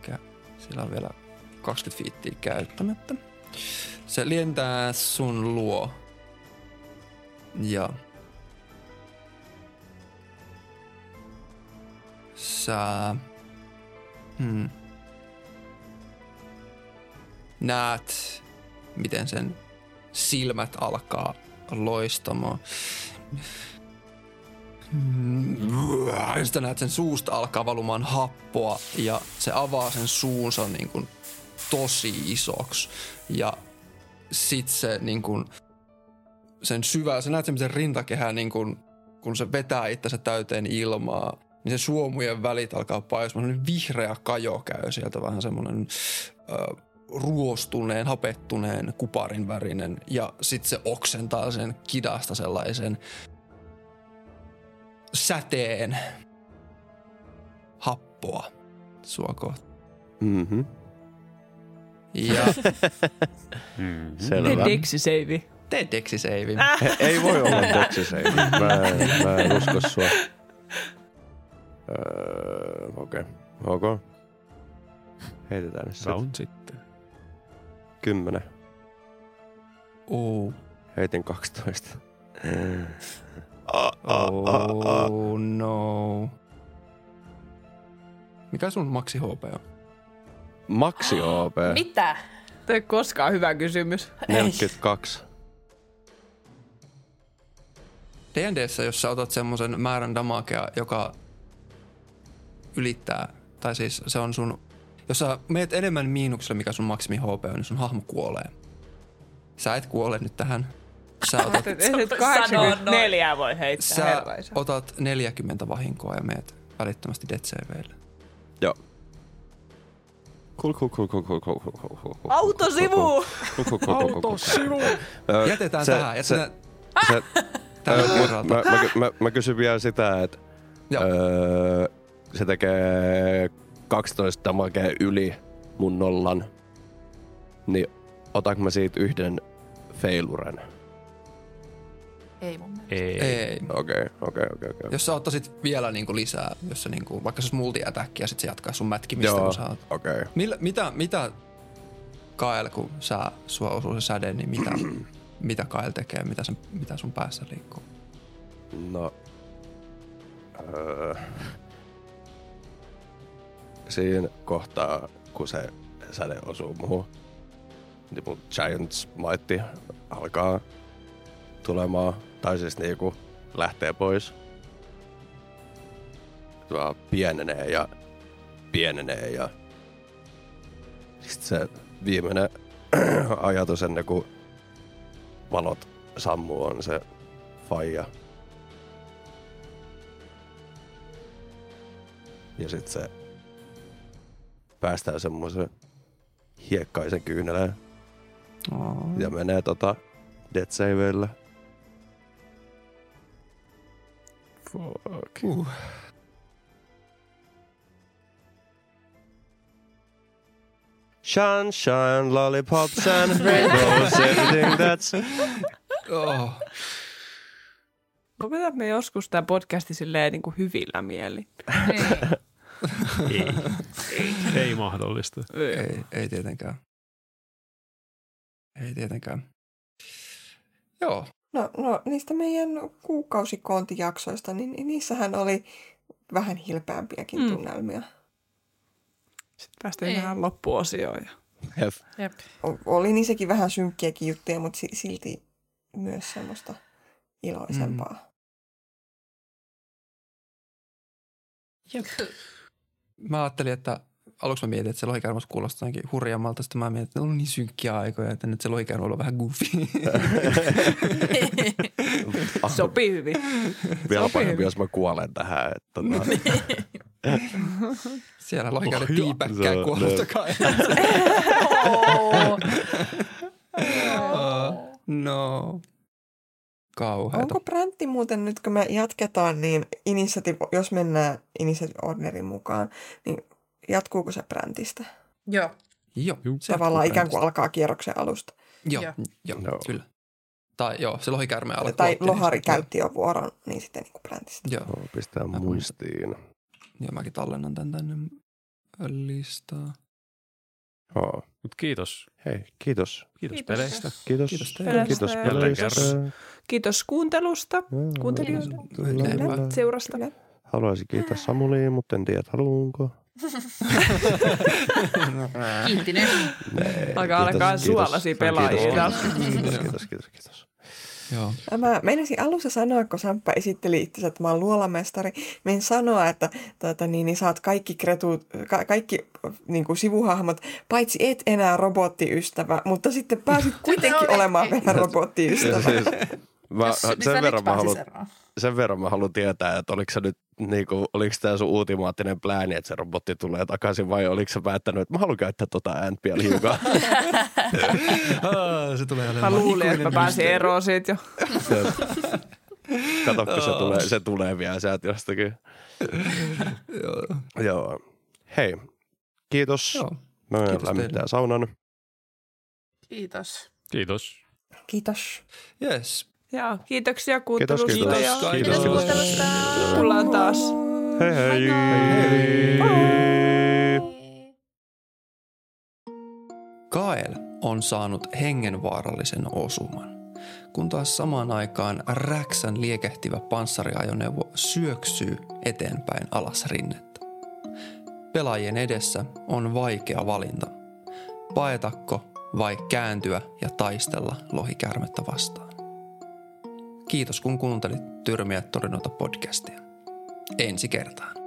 sillä on vielä 20 fiittiä käyttämättä. Se lentää sun luo. Ja... Sä... Hmm. Näet, miten sen silmät alkaa loistamaan. Ja sitten näet sen suusta alkaa valumaan happoa ja se avaa sen suunsa niin kuin tosi isoksi. Ja sit se niin kuin, sen syvä, sä näet sen miten rintakehä niin kuin, kun se vetää itsensä täyteen ilmaa, niin se suomujen välit alkaa paisumaan. Sellainen vihreä kajo käy sieltä, vähän semmoinen ruostuneen, hapettuneen, kuparin värinen. Ja sit se oksentaa sen kidasta sellaisen säteen happoa sua kohti. Mhm. Ja Mm. Selvä. Dexi save. tee deksiseivin. Ei voi olla deksisei. Mä, en- mä en usko sua. Öö, Okei. Okay. Ok. Heitetään nyt Se sitten. sitten. Kymmenen. Oh, Heitin 12. oh no. Mikä sun maksi HP on? Maksi OP. Mitä? Tämä ei koskaan hyvä kysymys. 42. D&Dssä, jos sä otat semmoisen määrän damakea, joka ylittää, tai siis se on sun, jos sä meet enemmän miinuksella, mikä sun maksimi HP on, niin sun hahmo kuolee. Sä et kuole nyt tähän. Sä otat, se nyt Sanoa 84 voi heittää sä herraisa. otat 40 vahinkoa ja meet välittömästi Saveille. Joo. Cool, cool, cool, cool, cool, cool, cool, cool. Autosivu! Ö, Jätetään se- tähän. se- Jätetään se- tällä mut kerralta. mä, mä, mä, mä kysyn vielä sitä, että Joo. öö, se tekee 12 damakea yli mun nollan. Niin otanko mä siitä yhden feiluren? Ei mun mielestä. Ei. Ei. Okei, okei, okei, okei. Jos sä ottaisit vielä niinku lisää, jos sä niinku, vaikka se olisi multi-attack ja sit se jatkaa sun mätkimistä, Joo, kun sä oot. okei. Millä, mitä, mitä Kael, kun sä, sua osuu se säde, niin mitä, mitä Kael tekee, mitä, sen, mitä sun päässä liikkuu? No. Öö, siinä kohtaa, kun se säde osuu muuhun, niin mun Giants Might alkaa tulemaan, tai siis niinku lähtee pois. Se vaan pienenee ja pienenee ja sitten se viimeinen ajatus ennen kuin valot sammuu on se faija. Ja sitten se päästää semmoisen hiekkaisen kyyneleen Oh. ja menee tota Dead Saveille. Fuck. Uh. Sunshine, lollipops and rainbows, everything that's... Oh. Lopetan me joskus tämä podcasti silleen niin kuin hyvillä mieli. Niin. Ei. Ei mahdollista. Ei, ei tietenkään. Ei tietenkään. Joo. No, no niistä meidän kuukausikoontijaksoista, niin niissähän oli vähän hilpeämpiäkin Mm. tunnelmia. Sitten päästään Ei. tähän loppuosioon. Jep. O- Oli niissäkin vähän synkkiäkin juttuja, mutta si- silti myös semmoista iloisempaa. Mm. Mä ajattelin, että aluksi mä mietin, että se lohikärmäs kuulostaa jotenkin hurjammalta. Sitten mä mietin, että ne on niin synkkiä aikoja, että nyt se lohikärmä on vähän goofy. Sopii hyvin. Vielä Sopii parempi, hyvin. jos mä kuolen tähän. Että, tota, Siellä lohikärmä Oh, tiipäkkää ne- kai. no. Kauheeta. Onko Bräntti muuten nyt, kun me jatketaan, niin initiative, jos mennään Initiative Orderin mukaan, niin jatkuuko se Bräntistä? Joo. Joo. se Tavallaan ikään kuin brändistä. alkaa kierroksen alusta. Joo, Joo. joo, Joo. kyllä. Tai joo, se lohikärme alkoi. tai Lohari niistä. käytti jo vuoron, niin sitten niin kuin Bräntistä. Joo, Joo, pistää Mä- muistiin. joo, mäkin tallennan tän tänne listaa. Joo. Mut kiitos. Hei, kiitos. Kiitos, Kiitos. peleistä. Kiitos. Kiitos teille. Peleistä Kiitos peleistä. Kiitos kuuntelusta, kuuntelijoille, seurasta. Haluaisin kiittää Samulia, mutta en tiedä, haluanko. Kiittinen. Nee, Alkaa alkaa kiitos. pelaajia Kiitos, kiitos, kiitos, kiitos. Joo. Mä meinasin alussa sanoa, kun Samppa esitteli itsensä, että mä oon luolamestari. Menin sanoa, että tuota, niin, niin saat kaikki, kretut, ka- kaikki niin kuin sivuhahmot, paitsi et enää robottiystävä, mutta sitten pääsit kuitenkin olemaan vielä Ja robottiystävä. siis, mä, Jos- niin sen, sä verran mä haluan, eroon. sen verran mä haluan tietää, että oliko se nyt niinku, oliko tämä sun ultimaattinen plääni, että se robotti tulee takaisin vai oliko se päättänyt, että mä haluan käyttää tota ääntä vielä hiukan. Se tulee Mä luulin, että mä pääsin eroon siitä jo. Kato, kun se tulee, se tulee vielä sieltä jostakin. Joo. Joo. Hei, kiitos. Joo. Mä menen Kiitos lämmittää saunan. Kiitos. Kiitos. Kiitos. Yes. Ja kiitoksia Kiitos, kuuntelusta kiitos. ja Kiitos, kiitos. kuullaan taas. Hei hei! Kael on saanut hengenvaarallisen osuman, kun taas samaan aikaan räksän liekehtivä panssariajoneuvo syöksyy eteenpäin alas rinnettä. Pelaajien edessä on vaikea valinta. Paetakko vai kääntyä ja taistella lohikärmettä vastaan. Kiitos kun kuuntelit Tyrmiä Torinota podcastia. Ensi kertaan.